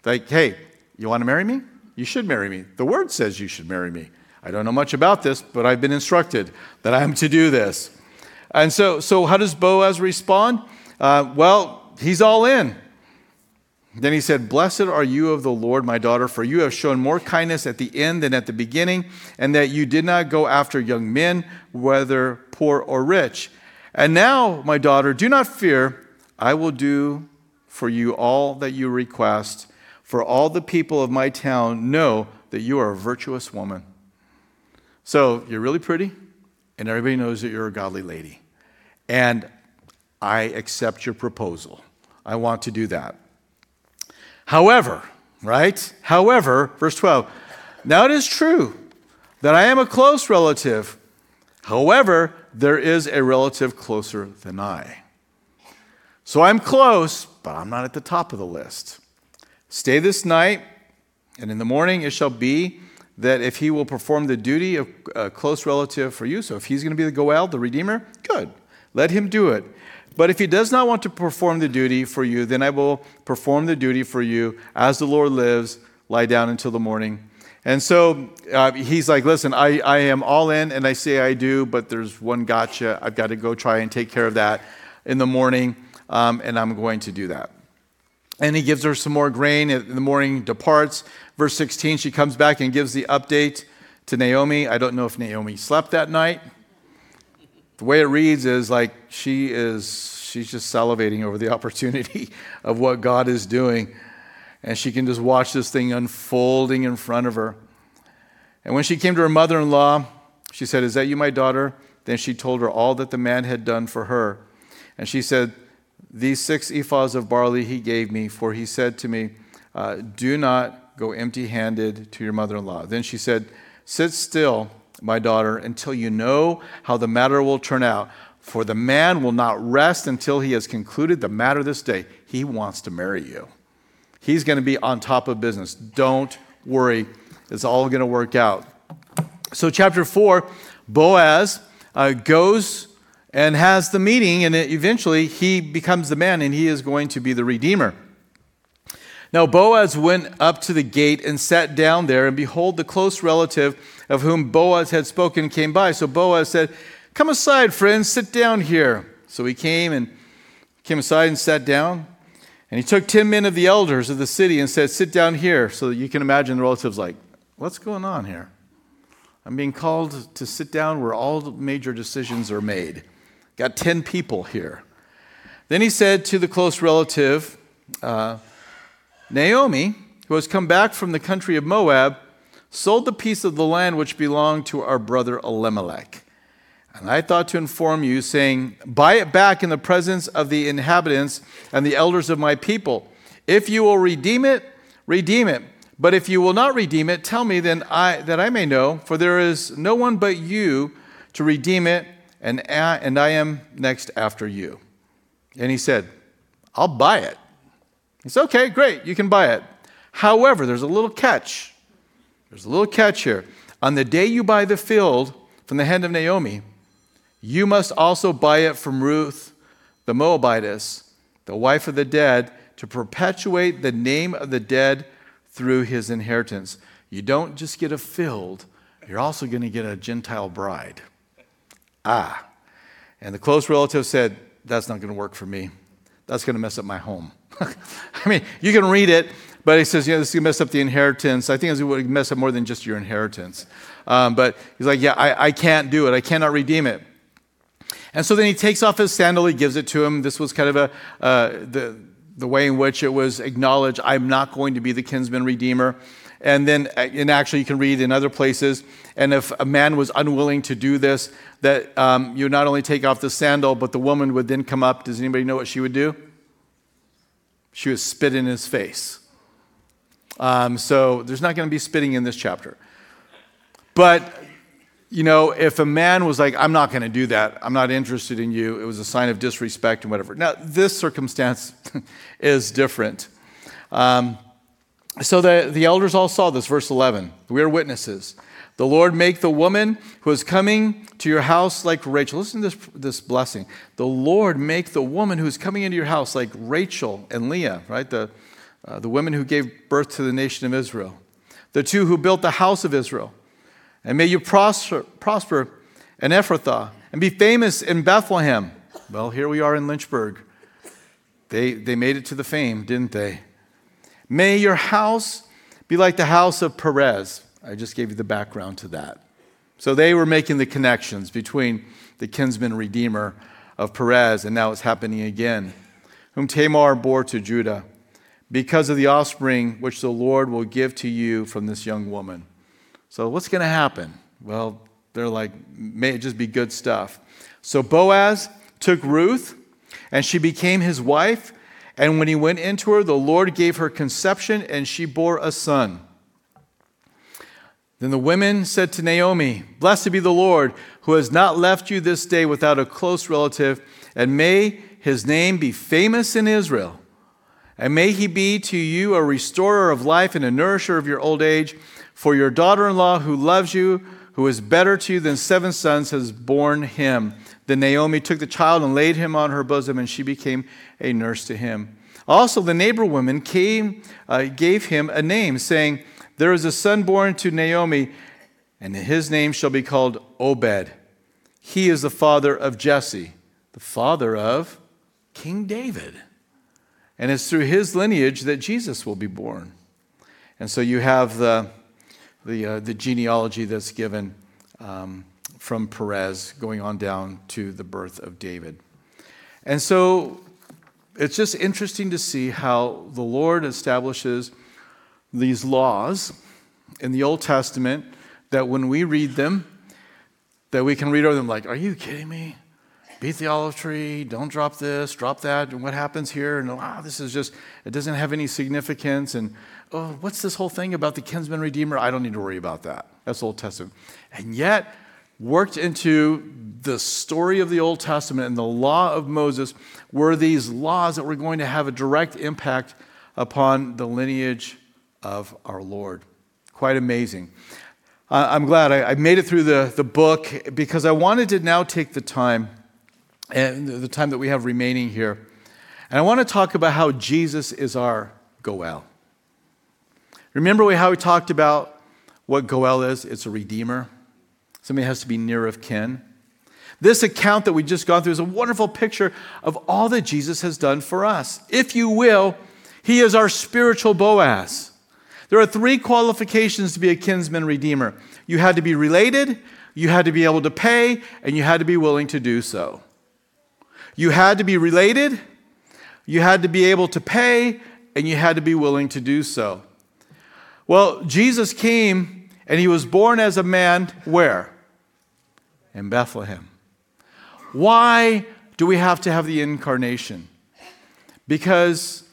Like, hey, you want to marry me? You should marry me. The word says you should marry me. I don't know much about this, but I've been instructed that I am to do this. And so, so how does Boaz respond? Uh, well, he's all in. Then he said, Blessed are you of the Lord, my daughter, for you have shown more kindness at the end than at the beginning, and that you did not go after young men, whether poor or rich. And now, my daughter, do not fear. I will do for you all that you request, for all the people of my town know that you are a virtuous woman. So you're really pretty, and everybody knows that you're a godly lady. And I accept your proposal. I want to do that. However, right? However, verse 12, now it is true that I am a close relative. However, there is a relative closer than I. So I'm close, but I'm not at the top of the list. Stay this night, and in the morning it shall be that if he will perform the duty of a close relative for you, so if he's going to be the Goel, the Redeemer, good. Let him do it. But if he does not want to perform the duty for you, then I will perform the duty for you as the Lord lives, lie down until the morning. And so uh, he's like, Listen, I, I am all in, and I say I do, but there's one gotcha. I've got to go try and take care of that in the morning, um, and I'm going to do that. And he gives her some more grain. In the morning, departs. Verse 16, she comes back and gives the update to Naomi. I don't know if Naomi slept that night the way it reads is like she is she's just salivating over the opportunity of what God is doing. And she can just watch this thing unfolding in front of her. And when she came to her mother in law, she said, Is that you, my daughter? Then she told her all that the man had done for her. And she said, These six ephahs of barley he gave me, for he said to me, uh, Do not go empty handed to your mother in law. Then she said, Sit still my daughter, until you know how the matter will turn out. For the man will not rest until he has concluded the matter this day. He wants to marry you. He's going to be on top of business. Don't worry, it's all going to work out. So, chapter 4, Boaz uh, goes and has the meeting, and eventually he becomes the man, and he is going to be the redeemer. Now Boaz went up to the gate and sat down there, and behold, the close relative of whom Boaz had spoken came by. So Boaz said, Come aside, friends, sit down here. So he came and came aside and sat down. And he took 10 men of the elders of the city and said, Sit down here. So you can imagine the relatives like, What's going on here? I'm being called to sit down where all major decisions are made. Got 10 people here. Then he said to the close relative, uh, Naomi, who has come back from the country of Moab, sold the piece of the land which belonged to our brother Elimelech. And I thought to inform you, saying, Buy it back in the presence of the inhabitants and the elders of my people. If you will redeem it, redeem it. But if you will not redeem it, tell me then I, that I may know, for there is no one but you to redeem it, and and I am next after you. And he said, I'll buy it. It's okay, great, you can buy it. However, there's a little catch. There's a little catch here. On the day you buy the field from the hand of Naomi, you must also buy it from Ruth the Moabitess, the wife of the dead, to perpetuate the name of the dead through his inheritance. You don't just get a field, you're also going to get a Gentile bride. Ah. And the close relative said, That's not going to work for me. That's going to mess up my home. I mean, you can read it, but he says, you know, this is going to mess up the inheritance. I think going to mess up more than just your inheritance. Um, but he's like, yeah, I, I can't do it. I cannot redeem it. And so then he takes off his sandal, he gives it to him. This was kind of a, uh, the, the way in which it was acknowledged, I'm not going to be the kinsman redeemer. And then, uh, and actually, you can read in other places, and if a man was unwilling to do this, that um, you not only take off the sandal, but the woman would then come up. Does anybody know what she would do? She would spit in his face. Um, so there's not going to be spitting in this chapter. But, you know, if a man was like, I'm not going to do that, I'm not interested in you, it was a sign of disrespect and whatever. Now, this circumstance is different. Um, so the, the elders all saw this, verse 11. We are witnesses. The Lord make the woman who is coming to your house like Rachel. Listen to this, this blessing. The Lord make the woman who is coming into your house like Rachel and Leah, right? The, uh, the women who gave birth to the nation of Israel, the two who built the house of Israel. And may you prosper, prosper in Ephrathah and be famous in Bethlehem. Well, here we are in Lynchburg. They, they made it to the fame, didn't they? May your house be like the house of Perez. I just gave you the background to that. So they were making the connections between the kinsman redeemer of Perez, and now it's happening again, whom Tamar bore to Judah because of the offspring which the Lord will give to you from this young woman. So, what's going to happen? Well, they're like, may it just be good stuff. So, Boaz took Ruth, and she became his wife. And when he went into her, the Lord gave her conception, and she bore a son. Then the women said to Naomi, Blessed be the Lord, who has not left you this day without a close relative, and may his name be famous in Israel. And may he be to you a restorer of life and a nourisher of your old age. For your daughter in law, who loves you, who is better to you than seven sons, has borne him. Then Naomi took the child and laid him on her bosom, and she became a nurse to him. Also, the neighbor woman came, uh, gave him a name, saying, There is a son born to Naomi, and his name shall be called Obed. He is the father of Jesse, the father of King David. And it's through his lineage that Jesus will be born. And so you have the, the, uh, the genealogy that's given um, from Perez going on down to the birth of David. And so it's just interesting to see how the Lord establishes these laws in the Old Testament that when we read them, that we can read over them like, are you kidding me? beat the olive tree, don't drop this, drop that, and what happens here? And wow, this is just, it doesn't have any significance. And oh, what's this whole thing about the kinsman redeemer? I don't need to worry about that. That's Old Testament. And yet, worked into the story of the Old Testament and the law of Moses were these laws that were going to have a direct impact upon the lineage of our Lord. Quite amazing. I'm glad I made it through the, the book because I wanted to now take the time and the time that we have remaining here. And I want to talk about how Jesus is our Goel. Remember how we talked about what Goel is? It's a redeemer. Somebody has to be near of kin. This account that we just gone through is a wonderful picture of all that Jesus has done for us. If you will, he is our spiritual Boaz. There are three qualifications to be a kinsman redeemer you had to be related, you had to be able to pay, and you had to be willing to do so. You had to be related, you had to be able to pay, and you had to be willing to do so. Well, Jesus came and he was born as a man where? In Bethlehem. Why do we have to have the incarnation? Because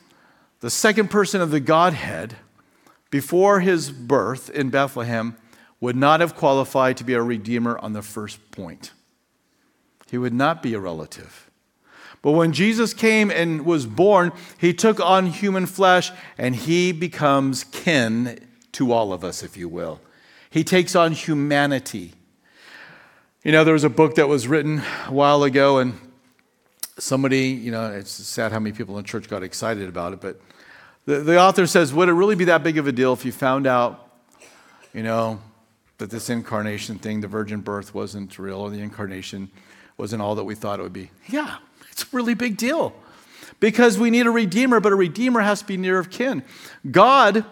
the second person of the Godhead, before his birth in Bethlehem, would not have qualified to be a redeemer on the first point. He would not be a relative. But when Jesus came and was born, he took on human flesh and he becomes kin to all of us, if you will. He takes on humanity. You know, there was a book that was written a while ago, and somebody, you know, it's sad how many people in church got excited about it, but the, the author says, Would it really be that big of a deal if you found out, you know, that this incarnation thing, the virgin birth, wasn't real, or the incarnation wasn't all that we thought it would be? Yeah, it's a really big deal. Because we need a redeemer, but a redeemer has to be near of kin. God,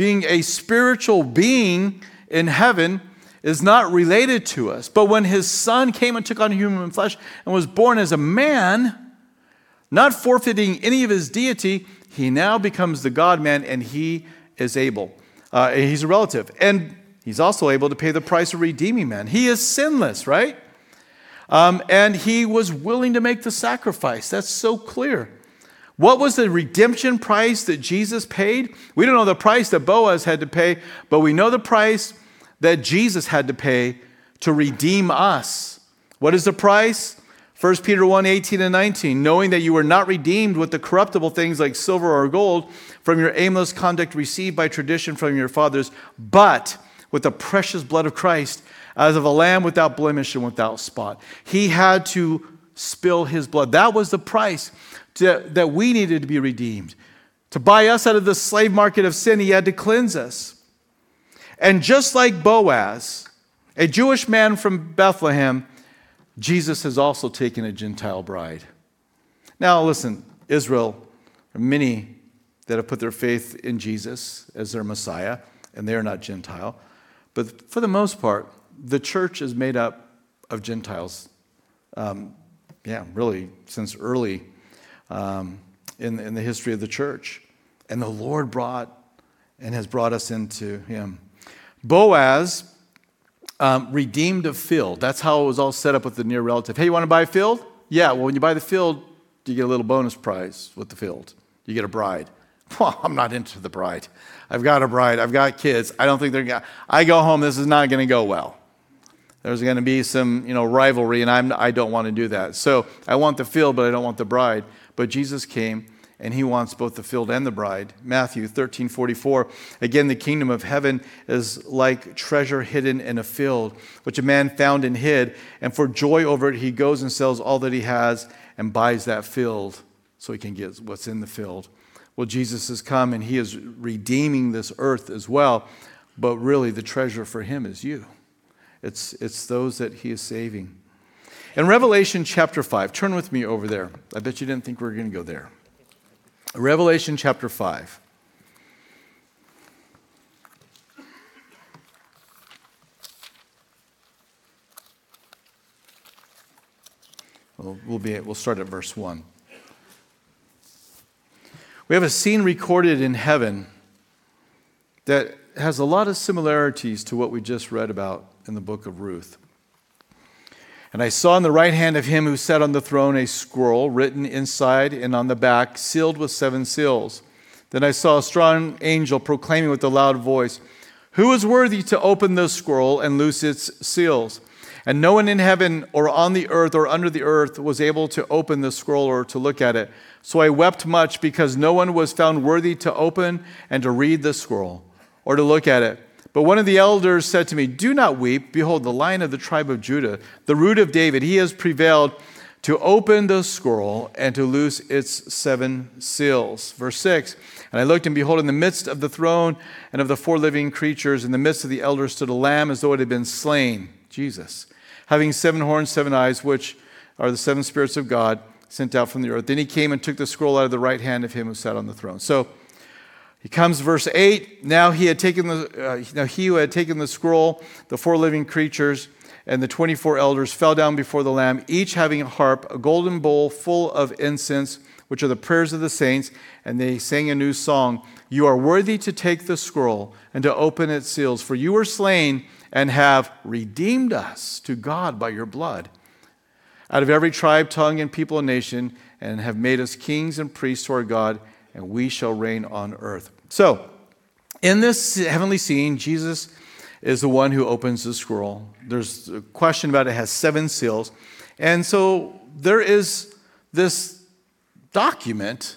being a spiritual being in heaven, is not related to us. But when his son came and took on human flesh and was born as a man, not forfeiting any of his deity, he now becomes the God man and he is able. Uh, he's a relative. And he's also able to pay the price of redeeming man. He is sinless, right? Um, and he was willing to make the sacrifice. That's so clear. What was the redemption price that Jesus paid? We don't know the price that Boaz had to pay, but we know the price that Jesus had to pay to redeem us. What is the price? 1 Peter 1 18 and 19, knowing that you were not redeemed with the corruptible things like silver or gold from your aimless conduct received by tradition from your fathers, but with the precious blood of Christ, as of a lamb without blemish and without spot. He had to spill his blood. That was the price that we needed to be redeemed. To buy us out of the slave market of sin, he had to cleanse us. And just like Boaz, a Jewish man from Bethlehem, Jesus has also taken a Gentile bride. Now, listen, Israel, many that have put their faith in Jesus as their Messiah, and they are not Gentile. But for the most part, the church is made up of Gentiles. Um, yeah, really, since early um, in, in the history of the church. And the Lord brought and has brought us into Him. Boaz um, redeemed a field. That's how it was all set up with the near relative. Hey, you want to buy a field? Yeah, well, when you buy the field, you get a little bonus prize with the field. You get a bride. Well, I'm not into the bride. I've got a bride. I've got kids. I don't think they're going to. I go home, this is not going to go well. There's going to be some, you know, rivalry, and I'm, I don't want to do that. So I want the field, but I don't want the bride. But Jesus came and he wants both the field and the bride. Matthew 13 44. Again, the kingdom of heaven is like treasure hidden in a field, which a man found and hid. And for joy over it, he goes and sells all that he has and buys that field so he can get what's in the field. Well, Jesus has come and he is redeeming this earth as well. But really, the treasure for him is you, it's, it's those that he is saving. In Revelation chapter 5, turn with me over there. I bet you didn't think we were going to go there. Revelation chapter 5. We'll, we'll, be, we'll start at verse 1. We have a scene recorded in heaven that has a lot of similarities to what we just read about in the book of Ruth. And I saw in the right hand of him who sat on the throne a scroll written inside and on the back, sealed with seven seals. Then I saw a strong angel proclaiming with a loud voice, Who is worthy to open the scroll and loose its seals? And no one in heaven or on the earth or under the earth was able to open the scroll or to look at it. So I wept much because no one was found worthy to open and to read the scroll or to look at it. But one of the elders said to me, Do not weep. Behold, the lion of the tribe of Judah, the root of David, he has prevailed to open the scroll and to loose its seven seals. Verse 6 And I looked, and behold, in the midst of the throne and of the four living creatures, in the midst of the elders stood a lamb as though it had been slain, Jesus, having seven horns, seven eyes, which are the seven spirits of God sent out from the earth. Then he came and took the scroll out of the right hand of him who sat on the throne. So, he comes, verse 8. Now he had taken the, uh, now he who had taken the scroll, the four living creatures, and the 24 elders fell down before the Lamb, each having a harp, a golden bowl full of incense, which are the prayers of the saints, and they sang a new song You are worthy to take the scroll and to open its seals, for you were slain and have redeemed us to God by your blood out of every tribe, tongue, and people and nation, and have made us kings and priests to our God, and we shall reign on earth. So, in this heavenly scene, Jesus is the one who opens the scroll. There's a question about it, it has seven seals. And so there is this document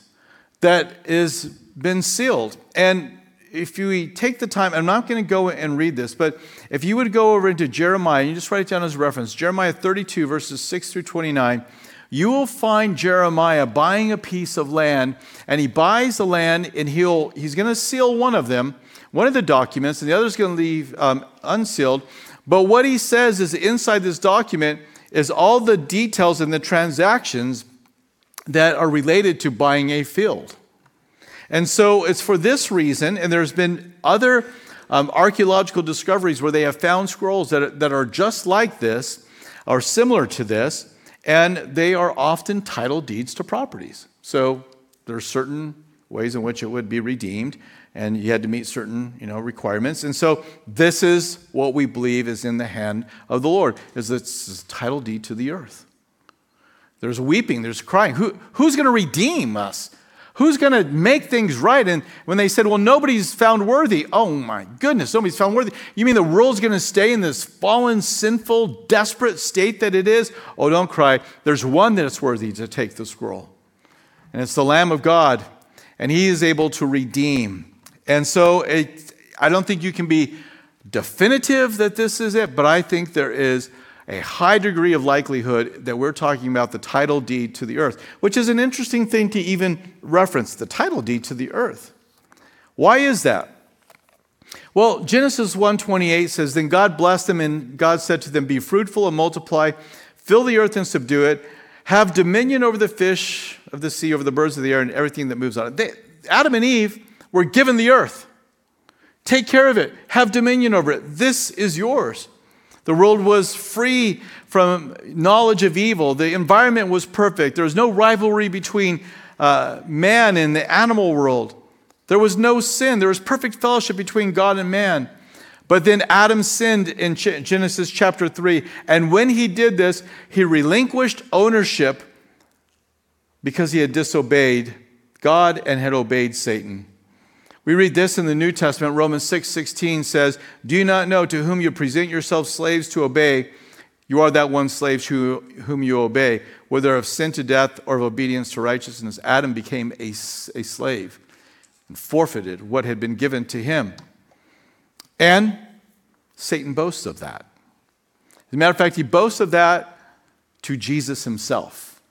that has been sealed. And if you take the time, I'm not going to go and read this, but if you would go over into Jeremiah, you just write it down as a reference, Jeremiah 32, verses 6 through 29, you will find Jeremiah buying a piece of land, and he buys the land, and he'll, he's going to seal one of them, one of the documents, and the other's going to leave um, unsealed. But what he says is inside this document is all the details and the transactions that are related to buying a field. And so it's for this reason, and there's been other um, archaeological discoveries where they have found scrolls that are, that are just like this, or similar to this, and they are often title deeds to properties. So there are certain ways in which it would be redeemed, and you had to meet certain you know, requirements. And so this is what we believe is in the hand of the Lord, is this title deed to the earth. There's weeping, there's crying. Who, who's going to redeem us? Who's going to make things right? And when they said, well, nobody's found worthy, oh my goodness, nobody's found worthy. You mean the world's going to stay in this fallen, sinful, desperate state that it is? Oh, don't cry. There's one that's worthy to take the scroll, and it's the Lamb of God, and he is able to redeem. And so it, I don't think you can be definitive that this is it, but I think there is a high degree of likelihood that we're talking about the title deed to the earth, which is an interesting thing to even reference the title deed to the earth. Why is that? Well, Genesis 1:28 says, "Then God blessed them and God said to them, be fruitful and multiply, fill the earth and subdue it, have dominion over the fish of the sea, over the birds of the air and everything that moves on it." They, Adam and Eve were given the earth. Take care of it. Have dominion over it. This is yours. The world was free from knowledge of evil. The environment was perfect. There was no rivalry between uh, man and the animal world. There was no sin. There was perfect fellowship between God and man. But then Adam sinned in Genesis chapter 3. And when he did this, he relinquished ownership because he had disobeyed God and had obeyed Satan. We read this in the New Testament. Romans 6 16 says, Do you not know to whom you present yourselves slaves to obey? You are that one slave to whom you obey, whether of sin to death or of obedience to righteousness. Adam became a, a slave and forfeited what had been given to him. And Satan boasts of that. As a matter of fact, he boasts of that to Jesus himself.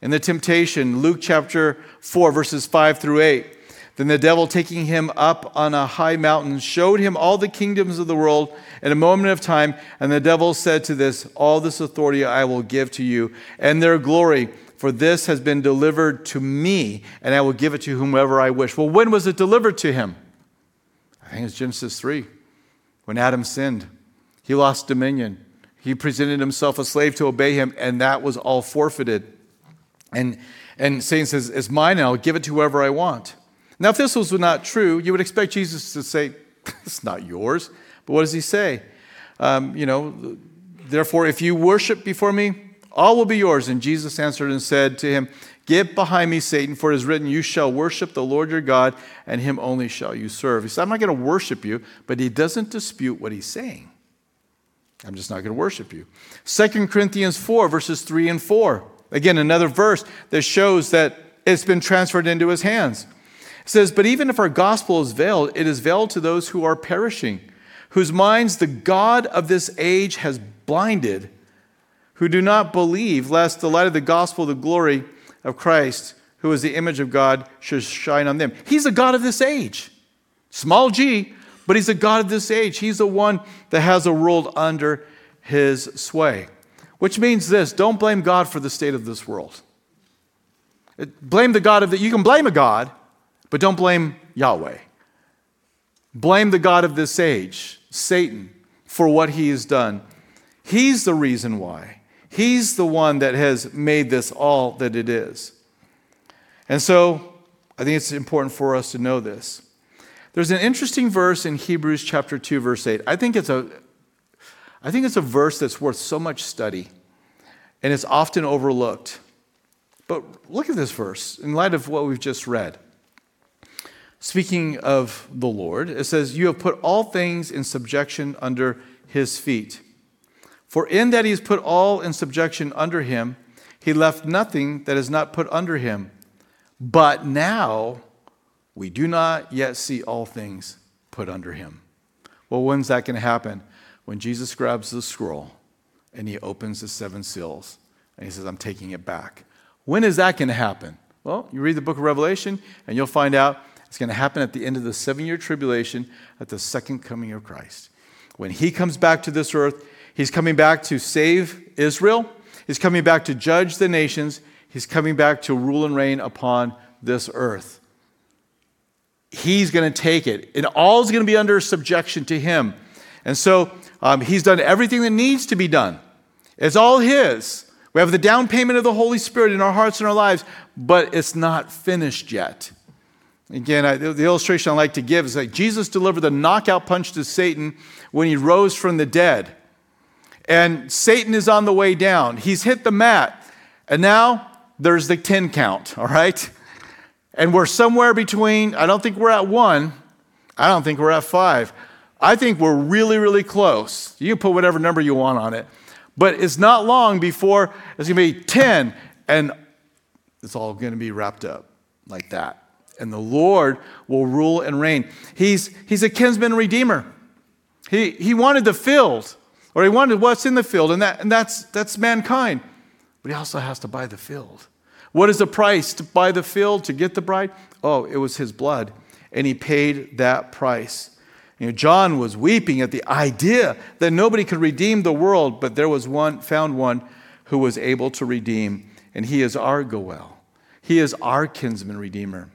In the temptation, Luke chapter 4, verses 5 through 8, then the devil, taking him up on a high mountain, showed him all the kingdoms of the world in a moment of time. And the devil said to this, All this authority I will give to you, and their glory, for this has been delivered to me, and I will give it to whomever I wish. Well, when was it delivered to him? I think it's Genesis 3, when Adam sinned. He lost dominion. He presented himself a slave to obey him, and that was all forfeited. And, and Satan says, It's mine, and I'll give it to whoever I want. Now, if this was not true, you would expect Jesus to say, It's not yours. But what does he say? Um, you know, therefore, if you worship before me, all will be yours. And Jesus answered and said to him, Get behind me, Satan, for it is written, You shall worship the Lord your God, and him only shall you serve. He said, I'm not going to worship you, but he doesn't dispute what he's saying. I'm just not going to worship you. 2 Corinthians 4, verses 3 and 4. Again, another verse that shows that it's been transferred into his hands. It says, But even if our gospel is veiled, it is veiled to those who are perishing, whose minds the God of this age has blinded, who do not believe, lest the light of the gospel, the glory of Christ, who is the image of God, should shine on them. He's a God of this age. Small g, but he's a God of this age. He's the one that has a world under his sway. Which means this don't blame God for the state of this world. Blame the God of that. you can blame a God, but don't blame Yahweh. Blame the God of this age, Satan, for what he has done. He's the reason why. He's the one that has made this all that it is. And so I think it's important for us to know this. There's an interesting verse in Hebrews chapter 2 verse 8. I think it's a I think it's a verse that's worth so much study. and it's often overlooked. But look at this verse in light of what we've just read. Speaking of the Lord, it says, You have put all things in subjection under his feet. For in that he has put all in subjection under him, he left nothing that is not put under him. But now we do not yet see all things put under him. Well, when's that going to happen? When Jesus grabs the scroll and he opens the seven seals and he says, I'm taking it back. When is that going to happen? Well, you read the book of Revelation and you'll find out it's going to happen at the end of the seven year tribulation at the second coming of Christ. When he comes back to this earth, he's coming back to save Israel, he's coming back to judge the nations, he's coming back to rule and reign upon this earth. He's going to take it, and all is going to be under subjection to him. And so um, he's done everything that needs to be done. It's all his. We have the down payment of the Holy Spirit in our hearts and our lives, but it's not finished yet. Again, I, the illustration I like to give is like Jesus delivered the knockout punch to Satan when he rose from the dead. And Satan is on the way down. He's hit the mat. And now there's the 10 count, all right? And we're somewhere between, I don't think we're at one, I don't think we're at five. I think we're really, really close. You can put whatever number you want on it. But it's not long before it's going to be 10, and it's all going to be wrapped up like that. And the Lord will rule and reign. He's, he's a kinsman redeemer. He, he wanted the field, or he wanted what's in the field, and, that, and that's, that's mankind. But he also has to buy the field. What is the price to buy the field, to get the bride? Oh, it was his blood, and he paid that price. You know, John was weeping at the idea that nobody could redeem the world, but there was one, found one who was able to redeem, and he is our Goel. He is our kinsman redeemer.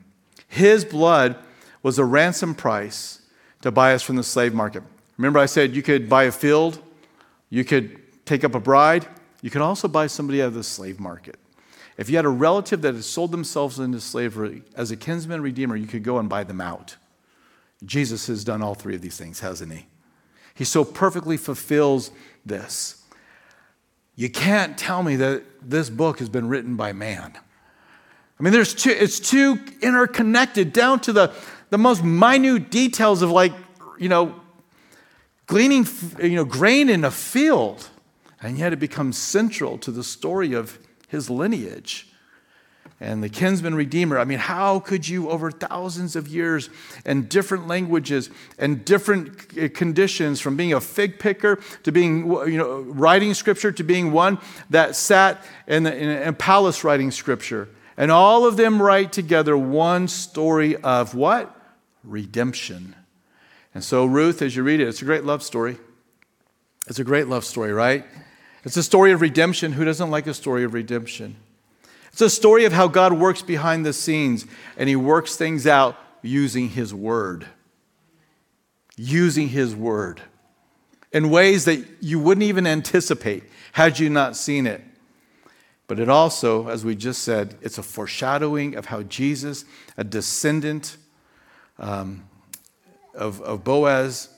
His blood was a ransom price to buy us from the slave market. Remember, I said you could buy a field, you could take up a bride, you could also buy somebody out of the slave market. If you had a relative that had sold themselves into slavery as a kinsman redeemer, you could go and buy them out. Jesus has done all three of these things, hasn't he? He so perfectly fulfills this. You can't tell me that this book has been written by man. I mean, there's too, it's too interconnected down to the, the most minute details of like, you know, gleaning, you know, grain in a field. And yet it becomes central to the story of his lineage and the kinsman redeemer. I mean, how could you, over thousands of years and different languages and different eh, conditions, from being a fig picker to being, you know, writing scripture to being one that sat in, the, in a palace writing scripture, and all of them write together one story of what? Redemption. And so, Ruth, as you read it, it's a great love story. It's a great love story, right? It's a story of redemption. Who doesn't like a story of redemption? It's a story of how God works behind the scenes and he works things out using his word. Using his word in ways that you wouldn't even anticipate had you not seen it. But it also, as we just said, it's a foreshadowing of how Jesus, a descendant um, of, of, Boaz,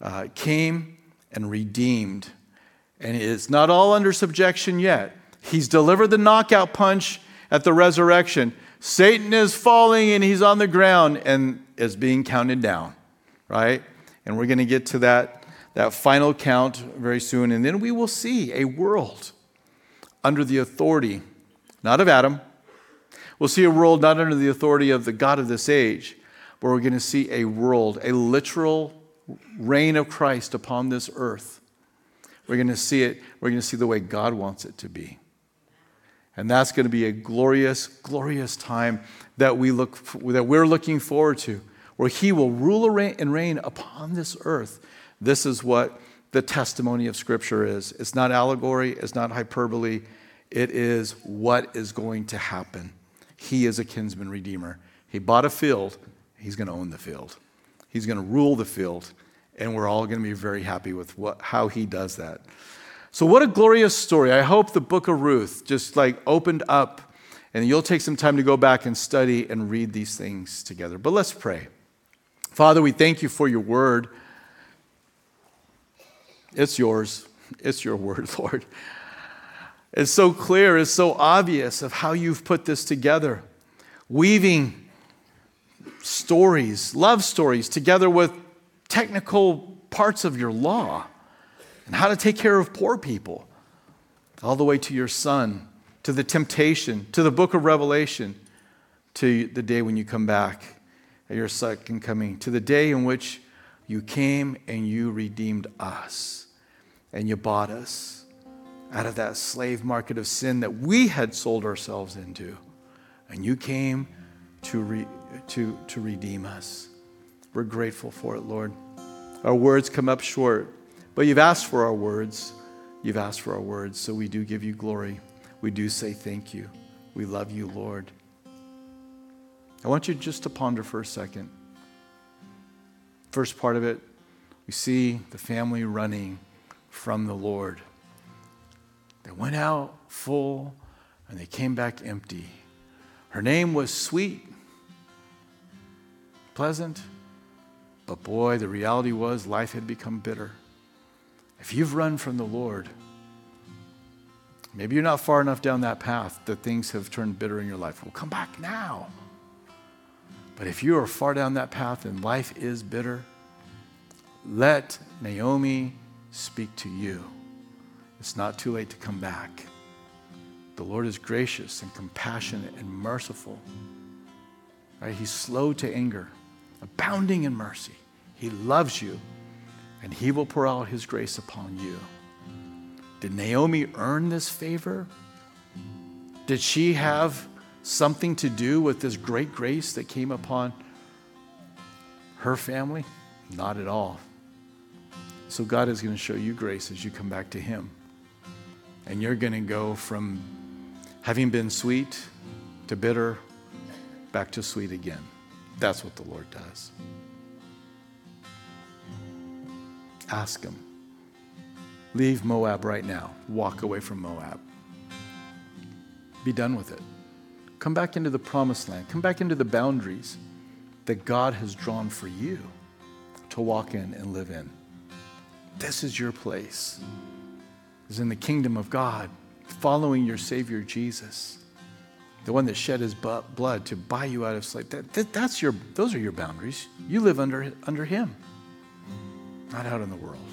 uh, came and redeemed. And it's not all under subjection yet. He's delivered the knockout punch at the resurrection. Satan is falling and he's on the ground and is being counted down, right? And we're going to get to that, that final count very soon. And then we will see a world under the authority, not of Adam. We'll see a world not under the authority of the God of this age, but we're going to see a world, a literal reign of Christ upon this earth. We're going to see it, we're going to see the way God wants it to be. And that's going to be a glorious, glorious time that, we look, that we're looking forward to, where He will rule and reign upon this earth. This is what the testimony of Scripture is. It's not allegory, it's not hyperbole, it is what is going to happen. He is a kinsman redeemer. He bought a field, He's going to own the field, He's going to rule the field, and we're all going to be very happy with what, how He does that. So, what a glorious story. I hope the book of Ruth just like opened up and you'll take some time to go back and study and read these things together. But let's pray. Father, we thank you for your word. It's yours, it's your word, Lord. It's so clear, it's so obvious of how you've put this together, weaving stories, love stories, together with technical parts of your law and how to take care of poor people, all the way to your son, to the temptation, to the book of Revelation, to the day when you come back at your second coming, to the day in which you came and you redeemed us and you bought us out of that slave market of sin that we had sold ourselves into. And you came to, re, to, to redeem us. We're grateful for it, Lord. Our words come up short, but you've asked for our words. You've asked for our words, so we do give you glory. We do say thank you. We love you, Lord. I want you just to ponder for a second. First part of it, we see the family running from the Lord. They went out full and they came back empty. Her name was sweet, pleasant, but boy, the reality was life had become bitter. If you've run from the Lord, maybe you're not far enough down that path that things have turned bitter in your life. Well, come back now. But if you are far down that path and life is bitter, let Naomi speak to you. It's not too late to come back. The Lord is gracious and compassionate and merciful. Right? He's slow to anger, abounding in mercy. He loves you, and He will pour out His grace upon you. Did Naomi earn this favor? Did she have something to do with this great grace that came upon her family? Not at all. So God is going to show you grace as you come back to Him. And you're going to go from having been sweet to bitter back to sweet again. That's what the Lord does. Ask Him. Leave Moab right now. Walk away from Moab. Be done with it. Come back into the promised land. Come back into the boundaries that God has drawn for you to walk in and live in. This is your place. Is in the kingdom of God, following your Savior Jesus, the one that shed his blood to buy you out of slavery. That, that, that's your, those are your boundaries. You live under, under him, not out in the world.